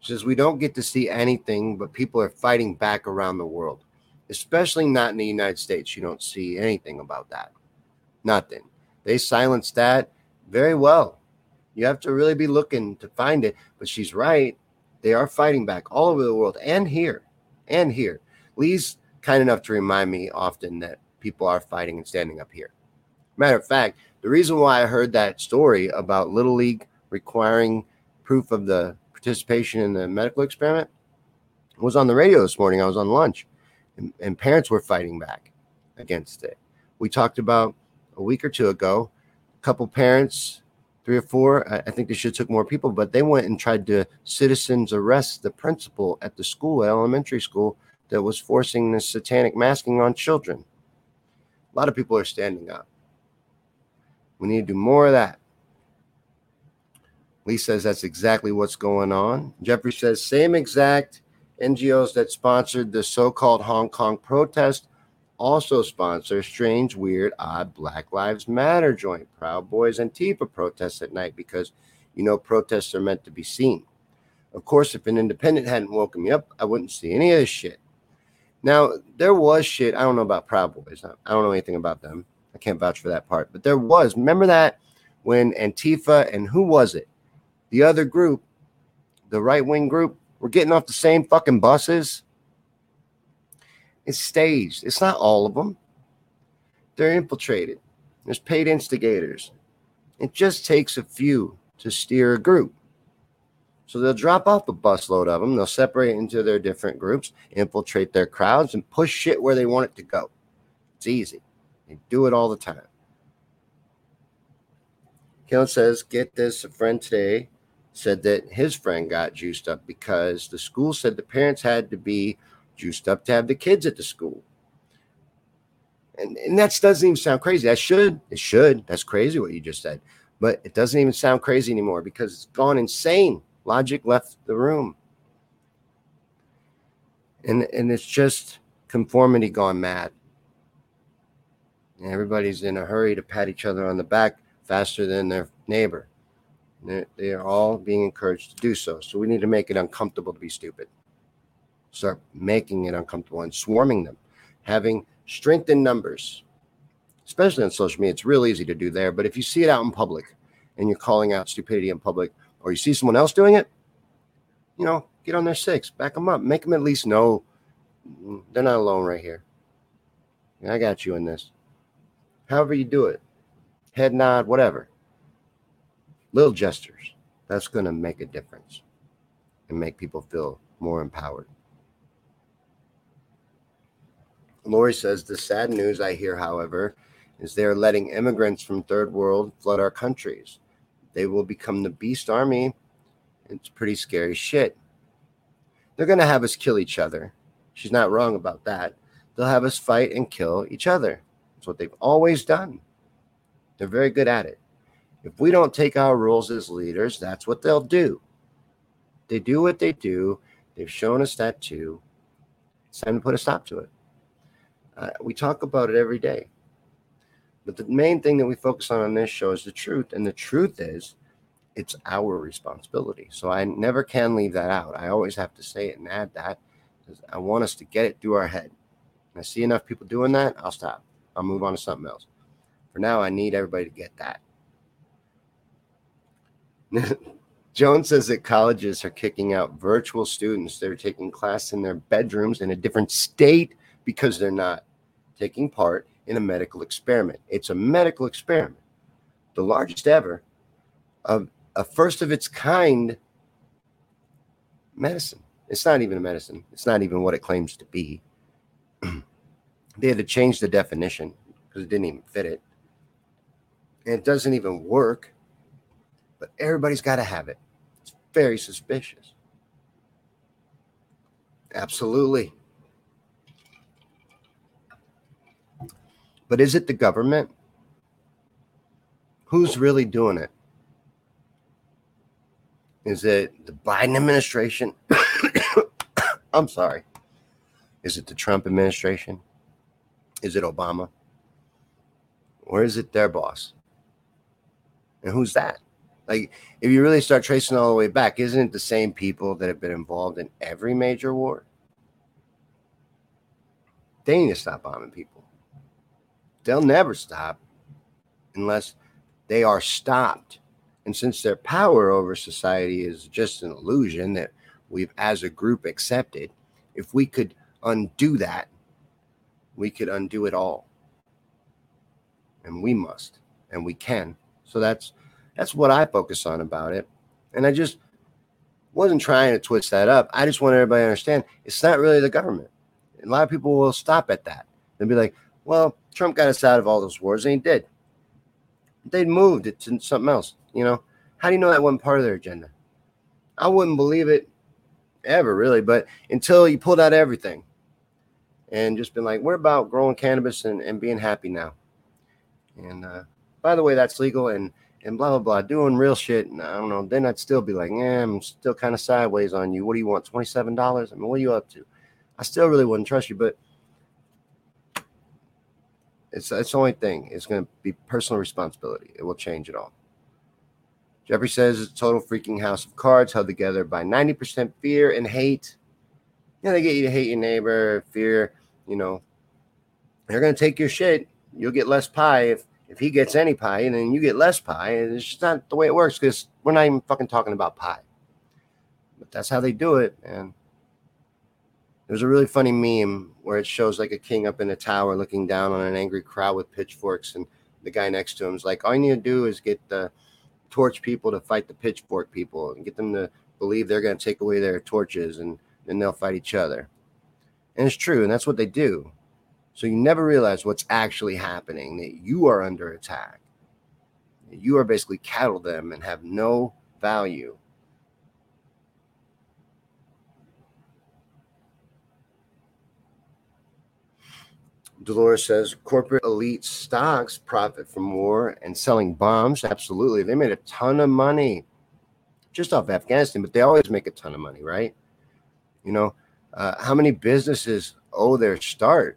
She says, we don't get to see anything, but people are fighting back around the world, especially not in the United States. You don't see anything about that. Nothing. They silenced that very well. You have to really be looking to find it. But she's right. They are fighting back all over the world and here and here. Lee's kind enough to remind me often that people are fighting and standing up here. Matter of fact, the reason why I heard that story about Little League requiring proof of the participation in the medical experiment was on the radio this morning. I was on lunch, and, and parents were fighting back against it. We talked about a week or two ago, a couple parents, three or four, I, I think they should have took more people, but they went and tried to citizens arrest the principal at the school, elementary school, that was forcing this satanic masking on children. A lot of people are standing up. We need to do more of that. Lee says that's exactly what's going on. Jeffrey says same exact NGOs that sponsored the so-called Hong Kong protest also sponsor strange, weird, odd Black Lives Matter joint Proud Boys and Antifa protests at night because you know protests are meant to be seen. Of course, if an independent hadn't woken me up, I wouldn't see any of this shit. Now, there was shit. I don't know about Proud Boys. I don't know anything about them. I can't vouch for that part. But there was. Remember that when Antifa and who was it? The other group, the right wing group, were getting off the same fucking buses. It's staged. It's not all of them. They're infiltrated. There's paid instigators. It just takes a few to steer a group. So they'll drop off a busload of them. They'll separate into their different groups, infiltrate their crowds, and push shit where they want it to go. It's easy. They do it all the time. Kellen says, Get this. A friend today said that his friend got juiced up because the school said the parents had to be juiced up to have the kids at the school. And, and that doesn't even sound crazy. That should, it should. That's crazy what you just said. But it doesn't even sound crazy anymore because it's gone insane. Logic left the room. And, and it's just conformity gone mad. And everybody's in a hurry to pat each other on the back faster than their neighbor. They're, they are all being encouraged to do so. So we need to make it uncomfortable to be stupid. Start making it uncomfortable and swarming them, having strength in numbers, especially on social media. It's real easy to do there. But if you see it out in public and you're calling out stupidity in public, or you see someone else doing it, you know, get on their six, back them up, make them at least know mm, they're not alone right here. I got you in this however you do it, head nod, whatever. Little gestures. That's going to make a difference and make people feel more empowered. Lori says the sad news I hear, however, is they're letting immigrants from third world flood our countries. They will become the beast army. It's pretty scary shit. They're going to have us kill each other. She's not wrong about that. They'll have us fight and kill each other. It's what they've always done. They're very good at it. If we don't take our roles as leaders, that's what they'll do. They do what they do. They've shown us that too. It's time to put a stop to it. Uh, we talk about it every day. But the main thing that we focus on on this show is the truth. And the truth is, it's our responsibility. So I never can leave that out. I always have to say it and add that because I want us to get it through our head. And I see enough people doing that, I'll stop. I'll move on to something else. For now, I need everybody to get that. Jones says that colleges are kicking out virtual students. They're taking class in their bedrooms in a different state because they're not taking part in a medical experiment. It's a medical experiment, the largest ever, of a first of its kind medicine. It's not even a medicine. It's not even what it claims to be. they had to change the definition because it didn't even fit it. And it doesn't even work but everybody's got to have it. It's very suspicious. Absolutely. But is it the government? Who's really doing it? Is it the Biden administration? I'm sorry. Is it the Trump administration? Is it Obama? Or is it their boss? And who's that? Like, if you really start tracing all the way back, isn't it the same people that have been involved in every major war? They need to stop bombing people. They'll never stop unless they are stopped. And since their power over society is just an illusion that we've, as a group, accepted, if we could undo that, we could undo it all. And we must, and we can. So that's that's what I focus on about it. And I just wasn't trying to twist that up. I just want everybody to understand it's not really the government. a lot of people will stop at that and be like, well, Trump got us out of all those wars, and he did. They'd moved it to something else. You know, how do you know that wasn't part of their agenda? I wouldn't believe it ever, really. But until you pulled out everything and just been like, we're about growing cannabis and, and being happy now. And uh, by the way, that's legal. And and blah blah blah, doing real shit. And I don't know. Then I'd still be like, yeah, I'm still kind of sideways on you. What do you want? Twenty seven dollars? I mean, what are you up to? I still really wouldn't trust you, but it's it's the only thing. It's going to be personal responsibility. It will change it all. Jeffrey says it's a total freaking house of cards held together by 90% fear and hate. Yeah, they get you to hate your neighbor, fear, you know. They're going to take your shit. You'll get less pie if if he gets any pie and then you get less pie, it's just not the way it works because we're not even fucking talking about pie. But that's how they do it. And there's a really funny meme where it shows like a king up in a tower looking down on an angry crowd with pitchforks, and the guy next to him is like, all you need to do is get the torch people to fight the pitchfork people and get them to believe they're going to take away their torches and then they'll fight each other. And it's true, and that's what they do. So you never realize what's actually happening, that you are under attack. You are basically cattle them and have no value. Dolores says corporate elite stocks profit from war and selling bombs. Absolutely. They made a ton of money just off Afghanistan, but they always make a ton of money, right? You know, uh, how many businesses owe their start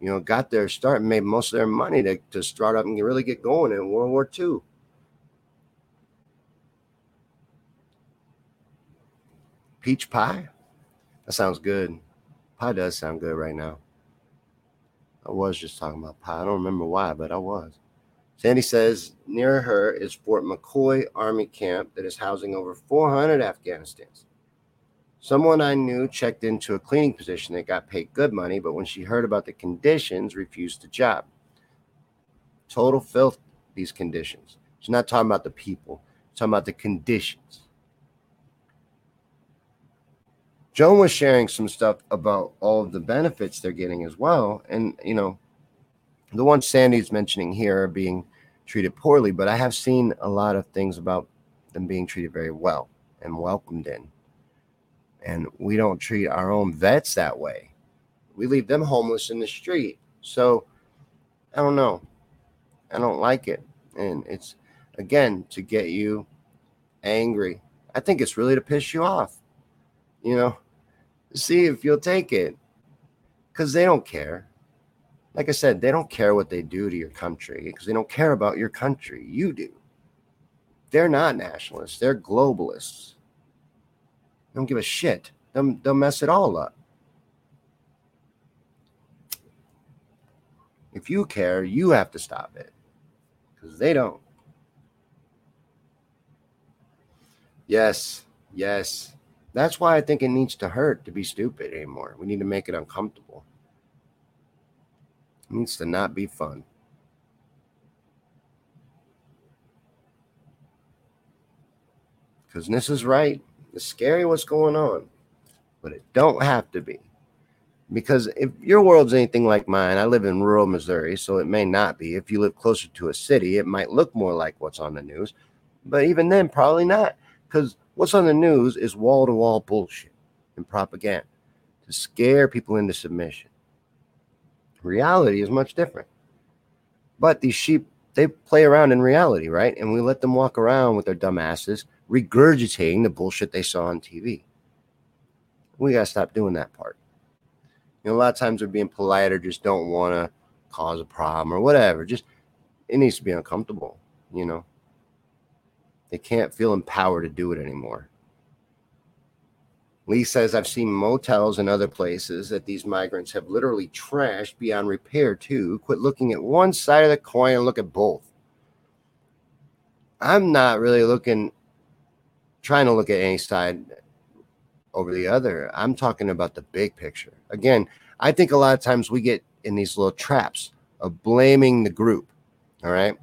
you know, got their start and made most of their money to, to start up and really get going in World War II. Peach pie? That sounds good. Pie does sound good right now. I was just talking about pie. I don't remember why, but I was. Sandy says near her is Fort McCoy Army Camp that is housing over 400 Afghanistans. Someone I knew checked into a cleaning position that got paid good money, but when she heard about the conditions, refused the job. Total filth, these conditions. She's not talking about the people, she's talking about the conditions. Joan was sharing some stuff about all of the benefits they're getting as well. And, you know, the ones Sandy's mentioning here are being treated poorly, but I have seen a lot of things about them being treated very well and welcomed in. And we don't treat our own vets that way. We leave them homeless in the street. So I don't know. I don't like it. And it's, again, to get you angry. I think it's really to piss you off. You know, see if you'll take it because they don't care. Like I said, they don't care what they do to your country because they don't care about your country. You do. They're not nationalists, they're globalists don't give a shit. They'll, they'll mess it all up. If you care, you have to stop it because they don't. Yes, yes. That's why I think it needs to hurt to be stupid anymore. We need to make it uncomfortable. It needs to not be fun. Because this is right. It's scary what's going on, but it don't have to be. Because if your world's anything like mine, I live in rural Missouri, so it may not be. If you live closer to a city, it might look more like what's on the news. But even then, probably not. Because what's on the news is wall to wall bullshit and propaganda to scare people into submission. Reality is much different. But these sheep, they play around in reality, right? And we let them walk around with their dumb asses, regurgitating the bullshit they saw on TV. We got to stop doing that part. You know, a lot of times we're being polite or just don't want to cause a problem or whatever. Just, it needs to be uncomfortable, you know? They can't feel empowered to do it anymore. Lee says, I've seen motels and other places that these migrants have literally trashed beyond repair, too. Quit looking at one side of the coin and look at both. I'm not really looking, trying to look at any side over the other. I'm talking about the big picture. Again, I think a lot of times we get in these little traps of blaming the group. All right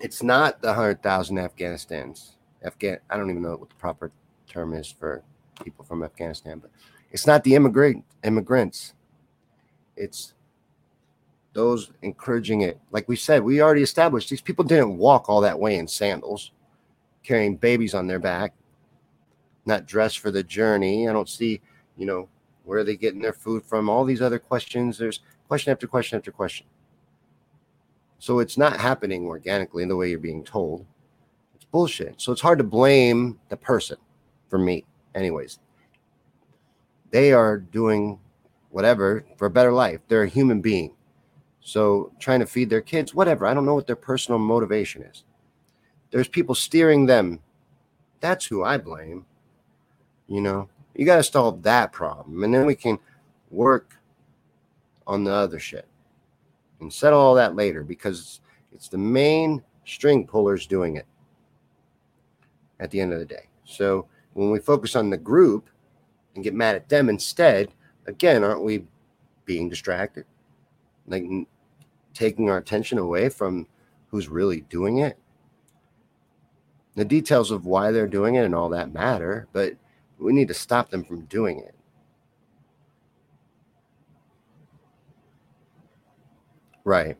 it's not the hundred thousand Afghanistan's. Afghan. I don't even know what the proper term is for people from Afghanistan, but it's not the immigrant immigrants. It's those encouraging it. Like we said, we already established these people didn't walk all that way in sandals, carrying babies on their back, not dressed for the journey. I don't see, you know, where are they getting their food from? All these other questions. There's question after question after question. So it's not happening organically in the way you're being told. It's bullshit. So it's hard to blame the person for me, anyways. They are doing whatever for a better life. They're a human being. So trying to feed their kids, whatever. I don't know what their personal motivation is. There's people steering them. That's who I blame. You know, you got to solve that problem. And then we can work on the other shit and settle all that later because it's the main string pullers doing it at the end of the day. So when we focus on the group and get mad at them instead, again, aren't we being distracted? Like taking our attention away from who's really doing it? The details of why they're doing it and all that matter, but we need to stop them from doing it. Right.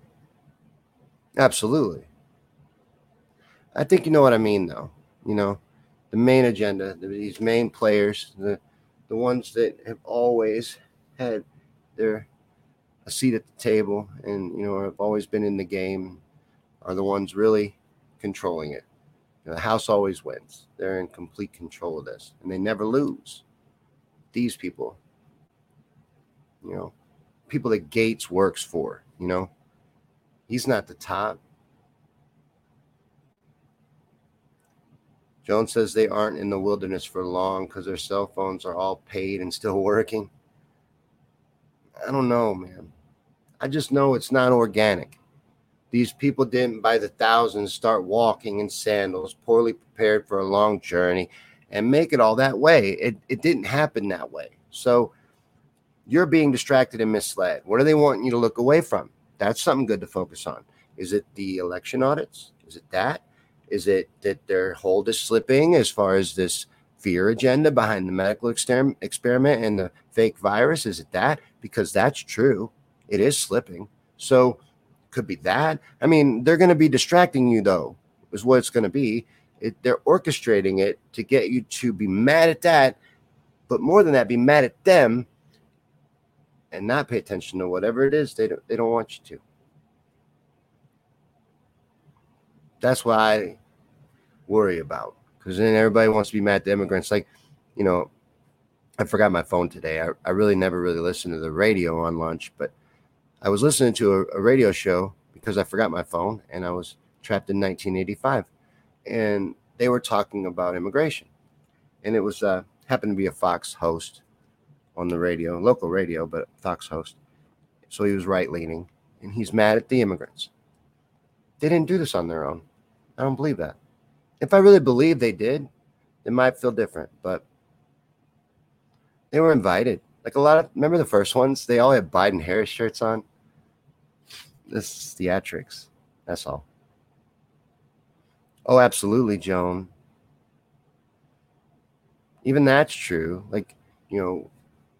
Absolutely. I think you know what I mean, though. You know, the main agenda, these main players, the the ones that have always had their a seat at the table and you know have always been in the game, are the ones really controlling it. Know, the house always wins. They're in complete control of this, and they never lose. These people, you know, people that Gates works for, you know, He's not the top. Jones says they aren't in the wilderness for long because their cell phones are all paid and still working. I don't know, man. I just know it's not organic. These people didn't, by the thousands, start walking in sandals, poorly prepared for a long journey, and make it all that way. It, it didn't happen that way. So you're being distracted and misled. What do they want you to look away from? That's something good to focus on. Is it the election audits? Is it that? Is it that their hold is slipping as far as this fear agenda behind the medical experiment and the fake virus? Is it that? Because that's true. It is slipping. So could be that. I mean, they're going to be distracting you though, is what it's going to be. It, they're orchestrating it to get you to be mad at that, but more than that, be mad at them and not pay attention to whatever it is they don't they don't want you to. That's what I worry about because then everybody wants to be mad at the immigrants. Like, you know, I forgot my phone today. I, I really never really listened to the radio on lunch, but I was listening to a, a radio show because I forgot my phone and I was trapped in 1985, and they were talking about immigration, and it was uh, happened to be a Fox host on the radio, local radio, but Fox host. So he was right leaning, and he's mad at the immigrants. They didn't do this on their own. I don't believe that. If I really believe they did, it might feel different, but they were invited. Like a lot of, remember the first ones? They all had Biden Harris shirts on. This theatrics. That's all. Oh, absolutely, Joan. Even that's true. Like, you know,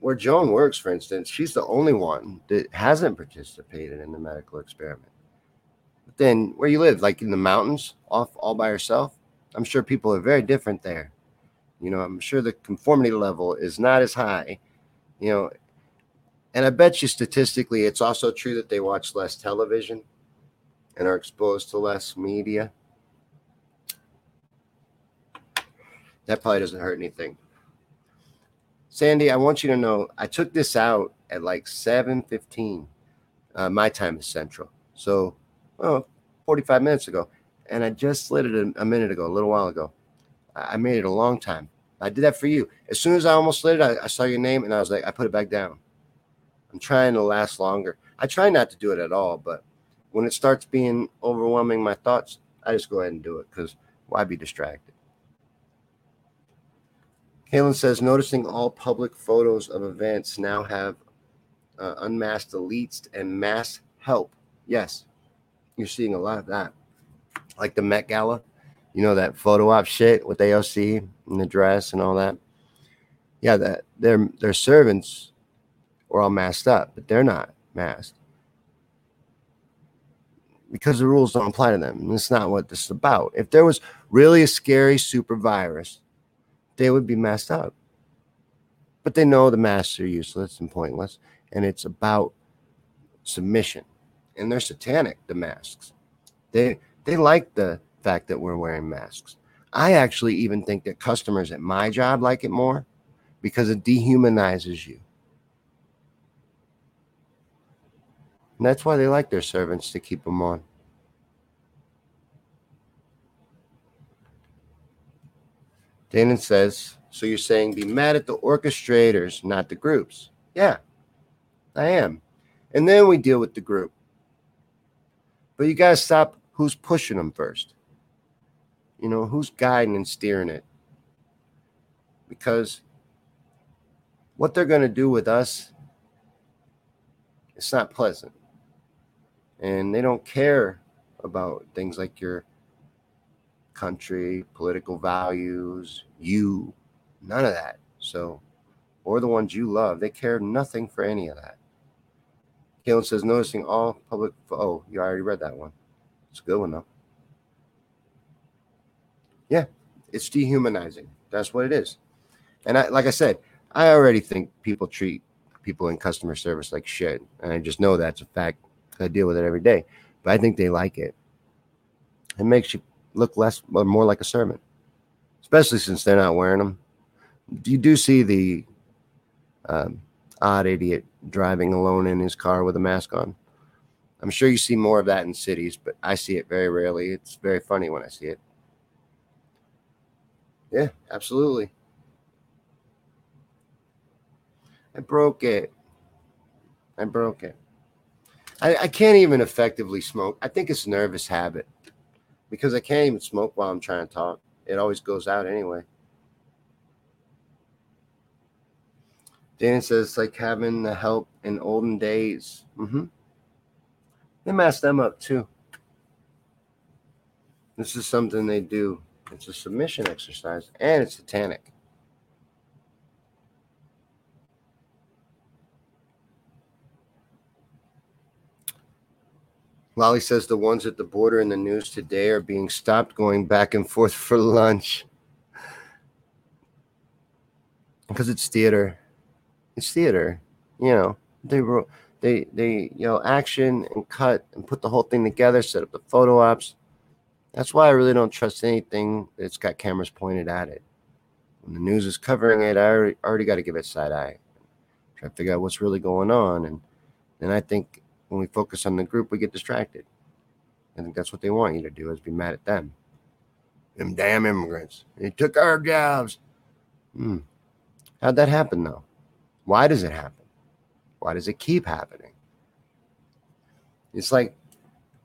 where Joan works, for instance, she's the only one that hasn't participated in the medical experiment. But then where you live, like in the mountains, off all by yourself, I'm sure people are very different there. You know, I'm sure the conformity level is not as high, you know, and I bet you statistically it's also true that they watch less television and are exposed to less media. That probably doesn't hurt anything. Sandy, I want you to know I took this out at like 7:15. Uh, my time is central. So, well, 45 minutes ago. And I just slid it a, a minute ago, a little while ago. I, I made it a long time. I did that for you. As soon as I almost slid it, I, I saw your name and I was like, I put it back down. I'm trying to last longer. I try not to do it at all, but when it starts being overwhelming my thoughts, I just go ahead and do it because why be distracted? Kaylin says, noticing all public photos of events now have uh, unmasked elites and mass help. Yes, you're seeing a lot of that. Like the Met Gala, you know, that photo op shit with AOC and the dress and all that. Yeah, that their their servants were all masked up, but they're not masked because the rules don't apply to them. And that's not what this is about. If there was really a scary super virus, they would be messed up. But they know the masks are useless and pointless, and it's about submission. And they're satanic, the masks. They they like the fact that we're wearing masks. I actually even think that customers at my job like it more because it dehumanizes you. And that's why they like their servants to keep them on. Danon says, So you're saying be mad at the orchestrators, not the groups? Yeah, I am. And then we deal with the group. But you got to stop who's pushing them first. You know, who's guiding and steering it. Because what they're going to do with us, it's not pleasant. And they don't care about things like your country, political values, you, none of that. So, or the ones you love, they care nothing for any of that. Kalen says, noticing all public. Oh, you already read that one. It's a good one, though. Yeah, it's dehumanizing. That's what it is. And I, like I said, I already think people treat people in customer service like shit. And I just know that's a fact. I deal with it every day. But I think they like it. It makes you look less or more like a servant, especially since they're not wearing them. You do see the um, odd idiot driving alone in his car with a mask on. I'm sure you see more of that in cities, but I see it very rarely. It's very funny when I see it. Yeah, absolutely. I broke it. I broke it. I, I can't even effectively smoke. I think it's a nervous habit because I can't even smoke while I'm trying to talk. It always goes out anyway. Dan says it's like having the help in olden days. Mm-hmm. They mess them up too. This is something they do. It's a submission exercise and it's satanic. Lolly says the ones at the border in the news today are being stopped going back and forth for lunch. Because it's theater. It's theater. You know, they wrote they they you know action and cut and put the whole thing together, set up the photo ops. That's why I really don't trust anything that's got cameras pointed at it. When the news is covering it, I already, already got to give it side eye. Try to figure out what's really going on. And then I think when we focus on the group, we get distracted. I think that's what they want you to do is be mad at them. Them damn immigrants. They took our jobs. Hmm. How'd that happen though? Why does it happen? Why does it keep happening? It's like,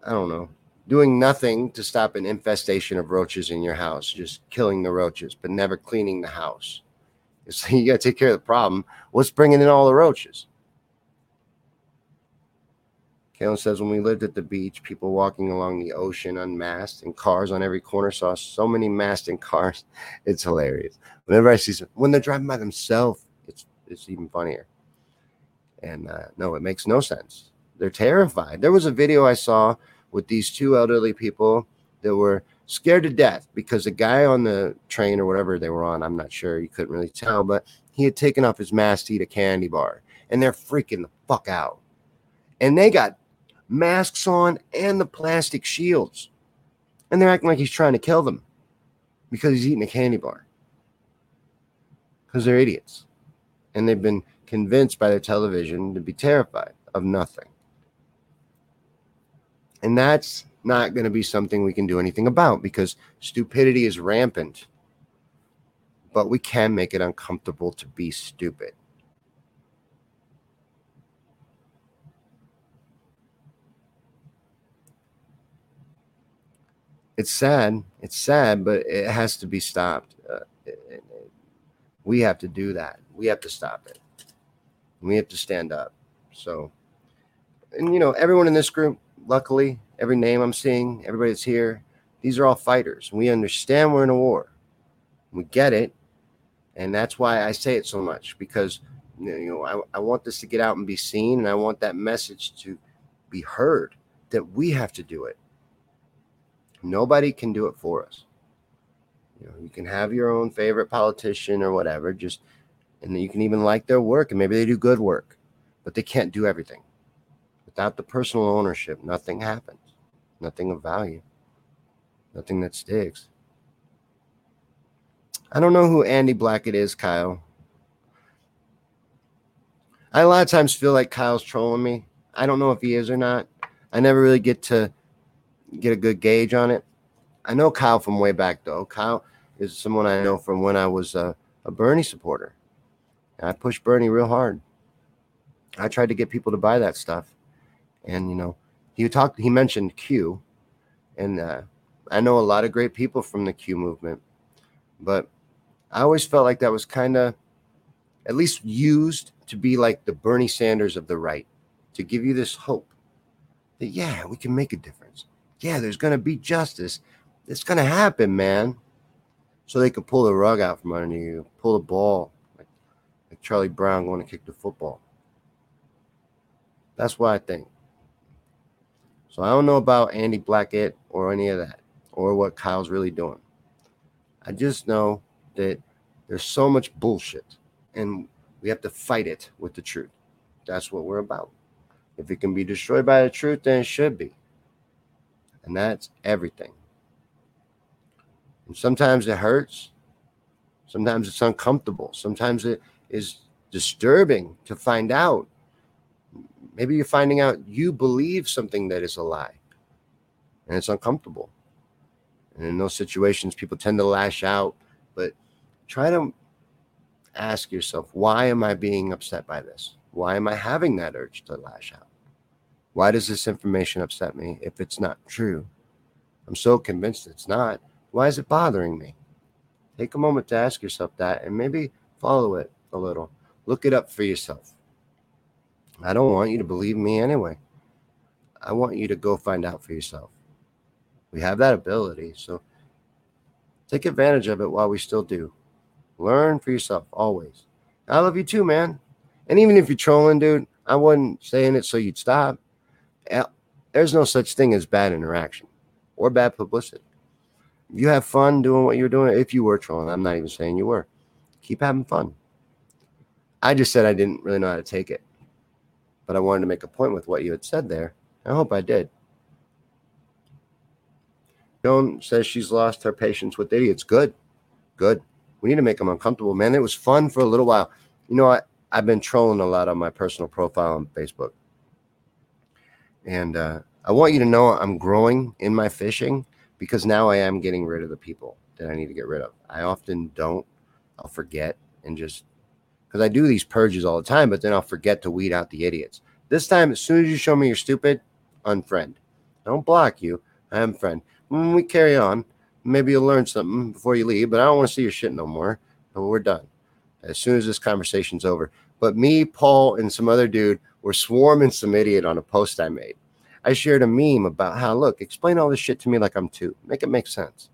I don't know, doing nothing to stop an infestation of roaches in your house, just killing the roaches, but never cleaning the house. It's like you got to take care of the problem. What's bringing in all the roaches? Kalen says, when we lived at the beach, people walking along the ocean unmasked and cars on every corner saw so many masked in cars. It's hilarious. Whenever I see some, when they're driving by themselves, it's it's even funnier. And uh, no, it makes no sense. They're terrified. There was a video I saw with these two elderly people that were scared to death because the guy on the train or whatever they were on, I'm not sure, you couldn't really tell, but he had taken off his mask to eat a candy bar and they're freaking the fuck out. And they got masks on and the plastic shields. And they're acting like he's trying to kill them because he's eating a candy bar. Because they're idiots. And they've been convinced by their television to be terrified of nothing. And that's not going to be something we can do anything about because stupidity is rampant. But we can make it uncomfortable to be stupid. It's sad. It's sad, but it has to be stopped. Uh, it, it, we have to do that. We have to stop it. We have to stand up. So, and you know, everyone in this group, luckily, every name I'm seeing, everybody that's here, these are all fighters. We understand we're in a war. We get it. And that's why I say it so much because, you know, I, I want this to get out and be seen. And I want that message to be heard that we have to do it. Nobody can do it for us. You know, you can have your own favorite politician or whatever, just and you can even like their work and maybe they do good work, but they can't do everything. Without the personal ownership, nothing happens. Nothing of value. Nothing that sticks. I don't know who Andy Blackett is, Kyle. I a lot of times feel like Kyle's trolling me. I don't know if he is or not. I never really get to get a good gauge on it. I know Kyle from way back though. Kyle is someone I know from when I was a, a Bernie supporter. And I pushed Bernie real hard. I tried to get people to buy that stuff, and you know, he talked. He mentioned Q, and uh, I know a lot of great people from the Q movement, but I always felt like that was kind of, at least used to be like the Bernie Sanders of the right, to give you this hope that yeah, we can make a difference yeah, there's going to be justice. It's going to happen, man. So they can pull the rug out from under you, pull the ball, like, like Charlie Brown going to kick the football. That's what I think. So I don't know about Andy Blackett or any of that, or what Kyle's really doing. I just know that there's so much bullshit, and we have to fight it with the truth. That's what we're about. If it can be destroyed by the truth, then it should be. And that's everything. And sometimes it hurts. Sometimes it's uncomfortable. Sometimes it is disturbing to find out. Maybe you're finding out you believe something that is a lie and it's uncomfortable. And in those situations, people tend to lash out. But try to ask yourself, why am I being upset by this? Why am I having that urge to lash out? Why does this information upset me if it's not true? I'm so convinced it's not. Why is it bothering me? Take a moment to ask yourself that and maybe follow it a little. Look it up for yourself. I don't want you to believe me anyway. I want you to go find out for yourself. We have that ability, so take advantage of it while we still do. Learn for yourself always. I love you too, man. And even if you're trolling, dude, I wasn't saying it so you'd stop there's no such thing as bad interaction or bad publicity. You have fun doing what you're doing. If you were trolling, I'm not even saying you were. Keep having fun. I just said I didn't really know how to take it, but I wanted to make a point with what you had said there. I hope I did. Joan says she's lost her patience with idiots. Good, good. We need to make them uncomfortable, man. It was fun for a little while. You know, I, I've been trolling a lot on my personal profile on Facebook. And uh, I want you to know I'm growing in my fishing because now I am getting rid of the people that I need to get rid of. I often don't. I'll forget and just because I do these purges all the time, but then I'll forget to weed out the idiots. This time, as soon as you show me you're stupid, unfriend. I don't block you. I unfriend. When we carry on, maybe you'll learn something before you leave, but I don't want to see your shit no more. But we're done as soon as this conversation's over. But me, Paul, and some other dude were swarming some idiot on a post I made. I shared a meme about how, look, explain all this shit to me like I'm two. Make it make sense.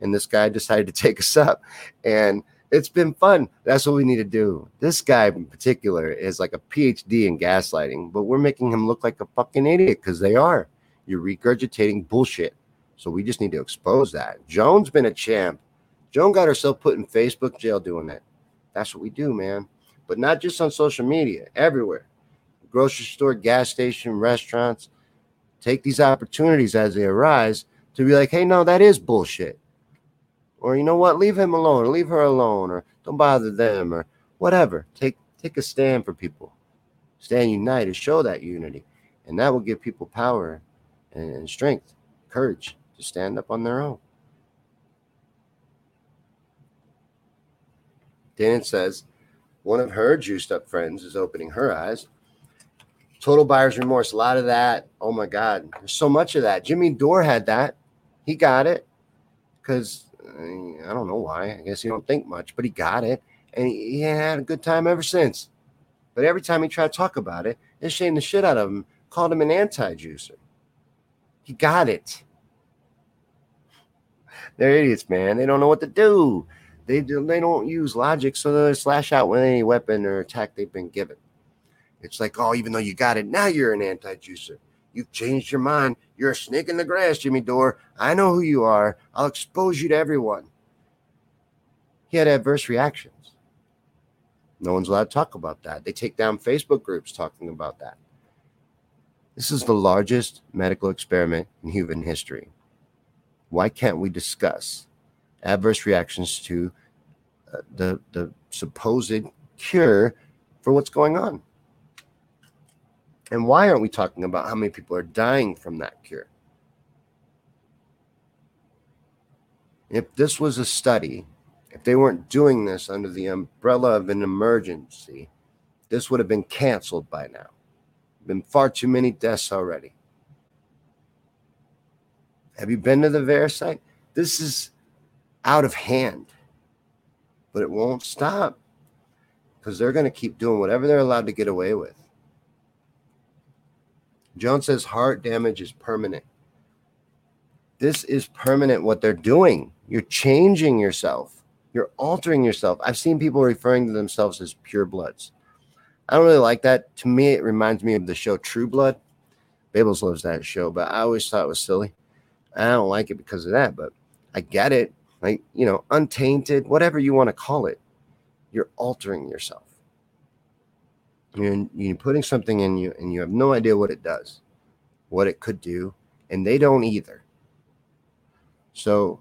And this guy decided to take us up. And it's been fun. That's what we need to do. This guy in particular is like a PhD in gaslighting, but we're making him look like a fucking idiot because they are. You're regurgitating bullshit. So we just need to expose that. Joan's been a champ. Joan got herself put in Facebook jail doing that. That's what we do, man. But not just on social media, everywhere. Grocery store, gas station, restaurants. Take these opportunities as they arise to be like, hey, no, that is bullshit. Or you know what? Leave him alone, or leave her alone, or don't bother them, or whatever. Take take a stand for people. Stand united, show that unity. And that will give people power and strength, courage to stand up on their own. Dan says one of her juiced up friends is opening her eyes. Total buyer's remorse, a lot of that. Oh my God, there's so much of that. Jimmy Dore had that. He got it because eh, I don't know why. I guess he don't think much, but he got it, and he, he had a good time ever since. But every time he tried to talk about it, it shamed the shit out of him. Called him an anti-juicer. He got it. They're idiots, man. They don't know what to do. They do, they don't use logic, so they slash out with any weapon or attack they've been given. It's like, oh, even though you got it, now you're an anti-juicer. You've changed your mind. You're a snake in the grass, Jimmy Dore. I know who you are. I'll expose you to everyone. He had adverse reactions. No one's allowed to talk about that. They take down Facebook groups talking about that. This is the largest medical experiment in human history. Why can't we discuss adverse reactions to uh, the the supposed cure for what's going on. And why aren't we talking about how many people are dying from that cure? If this was a study, if they weren't doing this under the umbrella of an emergency, this would have been canceled by now. Been far too many deaths already. Have you been to the VAERS site? This is out of hand. But it won't stop because they're going to keep doing whatever they're allowed to get away with. Jones says heart damage is permanent. This is permanent what they're doing. You're changing yourself. You're altering yourself. I've seen people referring to themselves as pure bloods. I don't really like that. To me, it reminds me of the show True Blood. Babels loves that show, but I always thought it was silly. I don't like it because of that, but I get it like you know untainted whatever you want to call it you're altering yourself. You're, you're putting something in you and you have no idea what it does what it could do and they don't either. So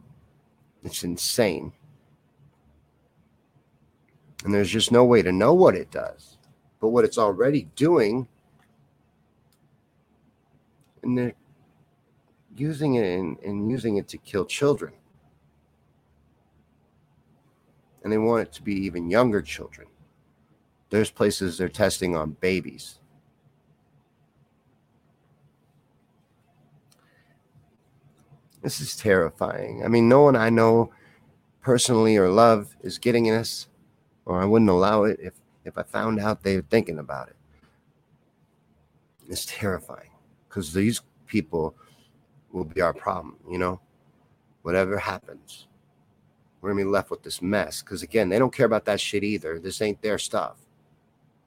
it's insane. And there's just no way to know what it does but what it's already doing and they're using it and, and using it to kill children and they want it to be even younger children. There's places they're testing on babies. This is terrifying. I mean, no one I know personally or love is getting this, or I wouldn't allow it if, if I found out they were thinking about it. It's terrifying because these people will be our problem, you know, whatever happens we're gonna be left with this mess. Because again, they don't care about that shit either. This ain't their stuff.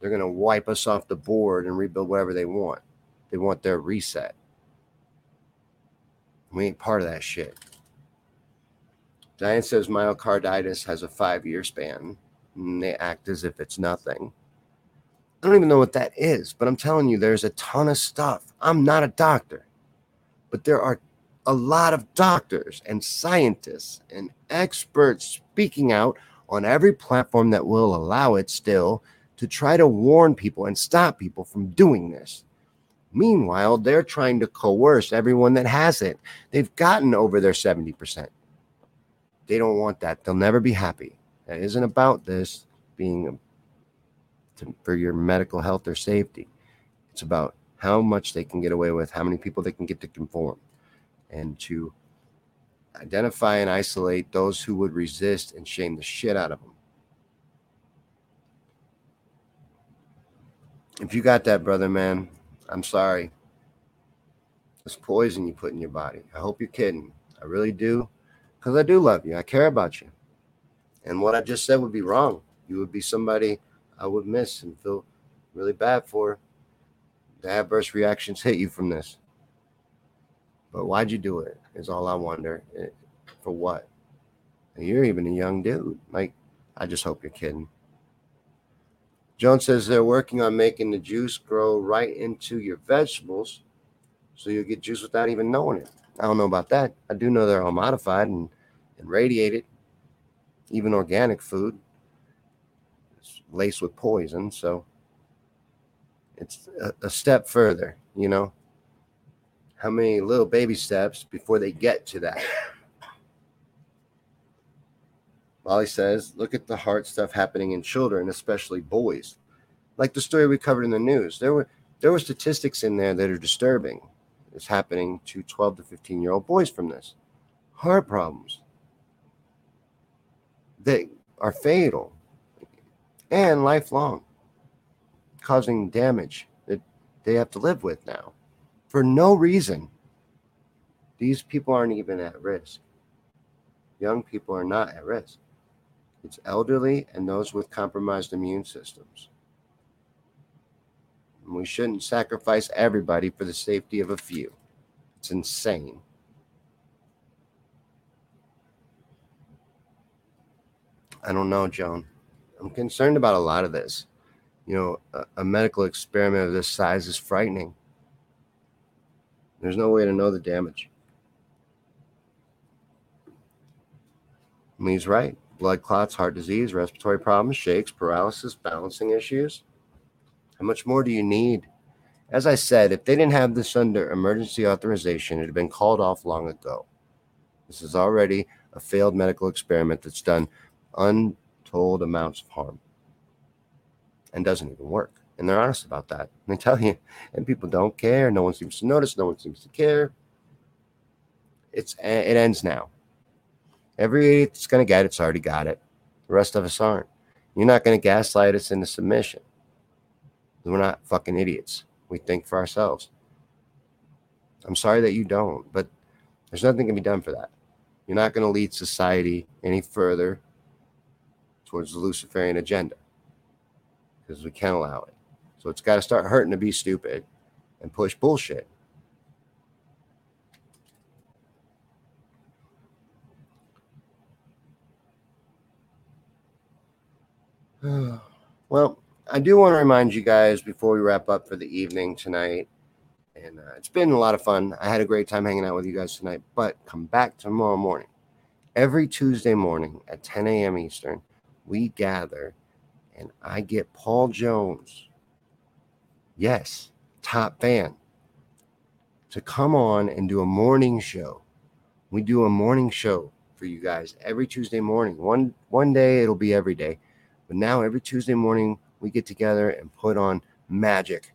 They're gonna wipe us off the board and rebuild whatever they want. They want their reset. We ain't part of that shit. Diane says myocarditis has a five year span, and they act as if it's nothing. I don't even know what that is, but I'm telling you, there's a ton of stuff. I'm not a doctor, but there are a lot of doctors and scientists and experts speaking out on every platform that will allow it still to try to warn people and stop people from doing this. Meanwhile, they're trying to coerce everyone that has it. They've gotten over their 70%. They don't want that. They'll never be happy. That isn't about this being to, for your medical health or safety. It's about how much they can get away with, how many people they can get to conform, and to identify and isolate those who would resist and shame the shit out of them. If you got that, brother, man, I'm sorry. It's poison you put in your body. I hope you're kidding. I really do. Because I do love you. I care about you. And what I just said would be wrong. You would be somebody I would miss and feel really bad for. The adverse reactions hit you from this. But why'd you do it? Is all I wonder. Eh, for what? You're even a young dude. Like, I just hope you're kidding. Jones says they're working on making the juice grow right into your vegetables so you'll get juice without even knowing it. I don't know about that. I do know they're all modified and, and radiated, even organic food. It's laced with poison. So it's a, a step further, you know. How many little baby steps before they get to that? Molly says, look at the hard stuff happening in children, especially boys. Like the story we covered in the news. There were there were statistics in there that are disturbing. It's happening to 12 to 15 year old boys from this. Heart problems that are fatal and lifelong, causing damage that they have to live with now for no reason. These people aren't even at risk. Young people are not at risk. It's elderly and those with compromised immune systems. And we shouldn't sacrifice everybody for the safety of a few. It's insane. I don't know, Joan. I'm concerned about a lot of this. You know, a, a, medical experiment of this size is frightening. There's no way to know the damage. And he's right blood clots, heart disease, respiratory problems, shakes, paralysis, balancing issues. How much more do you need? As I said, if they didn't have this under emergency authorization, it had been called off long ago. This is already a failed medical experiment that's done untold amounts of harm and doesn't even work. And they're honest about that. And they tell you, and people don't care. No one seems to notice. No one seems to care. It's eh, it ends now. Every idiot that's going to get it's already got it. The rest of us aren't. You're not going to gaslight us into submission. We're not fucking idiots. We think for ourselves. I'm sorry that you don't, but there's nothing can be done for that. You're not going to lead society any further towards the Luciferian agenda because we can't allow it. So it's got to start hurting to be stupid and push bullshit. well, I do want to remind you guys before we wrap up for the evening tonight. And uh, it's been a lot of fun. I had a great time hanging out with you guys tonight. But come back tomorrow morning. Every Tuesday morning at 10 a.m. Eastern, we gather and I get Paul Jones, yes, top fan, to come on and do a morning show. We do a morning show for you guys every Tuesday morning. One one day it'll be every day. But now every Tuesday morning, we get together and put on magic.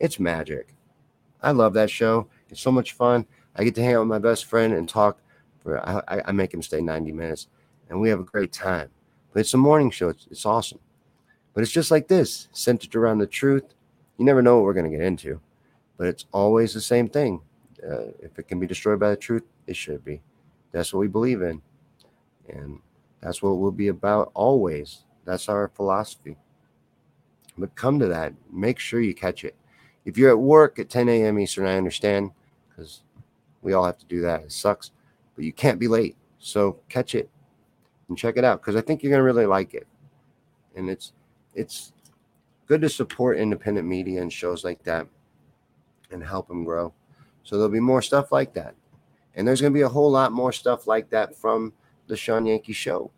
It's magic. I love that show. It's so much fun. I get to hang out with my best friend and talk for, I, I make him stay 90 minutes and we have a great time. But it's a morning show. It's, it's awesome. But it's just like this, centered around the truth. You never know what we're going to get into, but it's always the same thing. Uh, if it can be destroyed by the truth, it should be. That's what we believe in. And that's what we'll be about always. That's our philosophy. But come to that. Make sure you catch it. If you're at work at 10 a.m. Eastern, I understand because we all have to do that. It sucks, but you can't be late. So catch it and check it out because I think you're gonna really like it. And it's it's good to support independent media and shows like that and help them grow. So there'll be more stuff like that. And there's going to be a whole lot more stuff like that from the Shawn Yankey show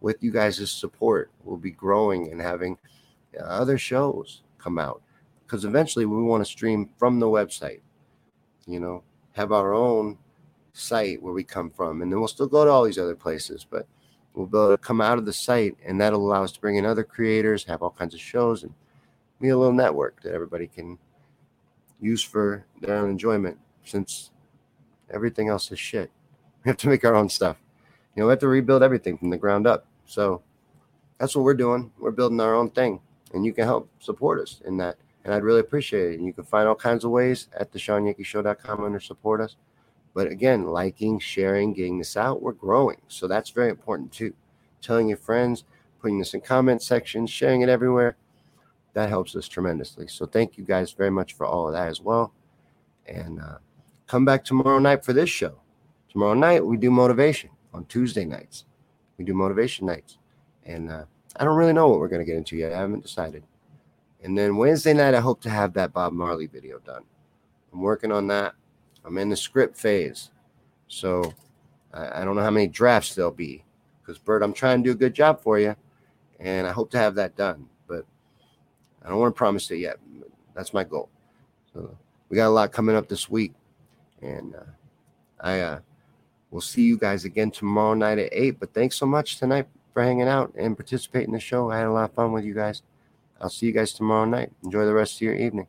with you guys' support, we'll be growing and having uh, other shows come out because eventually we want to stream from the website, you know, have our own site where we come from. And then we'll still go to all these other places, but we'll be able to come out of the site and that'll allow us to bring in other creators, have all kinds of shows and be a little network that everybody can use for their own enjoyment since everything else is shit. We have to make our own stuff. You know, we have to rebuild everything from the ground up. So that's what we're doing. We're building our own thing, and you can help support us in that. And I'd really appreciate it. And you can find all kinds of ways at the ShawnYankeyShow.com under support us. But again, liking, sharing, getting this out, we're growing. So that's very important too. Telling your friends, putting this in comment sections, sharing it everywhere. That helps us tremendously. So thank you guys very much for all of that as well. And uh, come back tomorrow night for this show. Tomorrow night, we do motivation on Tuesday nights. We do motivation nights. And uh, I don't really know what we're going to get into yet. I haven't decided. And then Wednesday night, I hope to have that Bob Marley video done. I'm working on that. I'm in the script phase. So I, I don't know how many drafts there'll be. Because, Bert, I'm trying to do a good job for you. And I hope to have that done. I don't want to promise it yet. That's my goal. So we got a lot coming up this week. And uh, I uh, will see you guys again tomorrow night at 8. But thanks so much tonight for hanging out and participating in the show. I had a lot of fun with you guys. I'll see you guys tomorrow night. Enjoy the rest of your evening.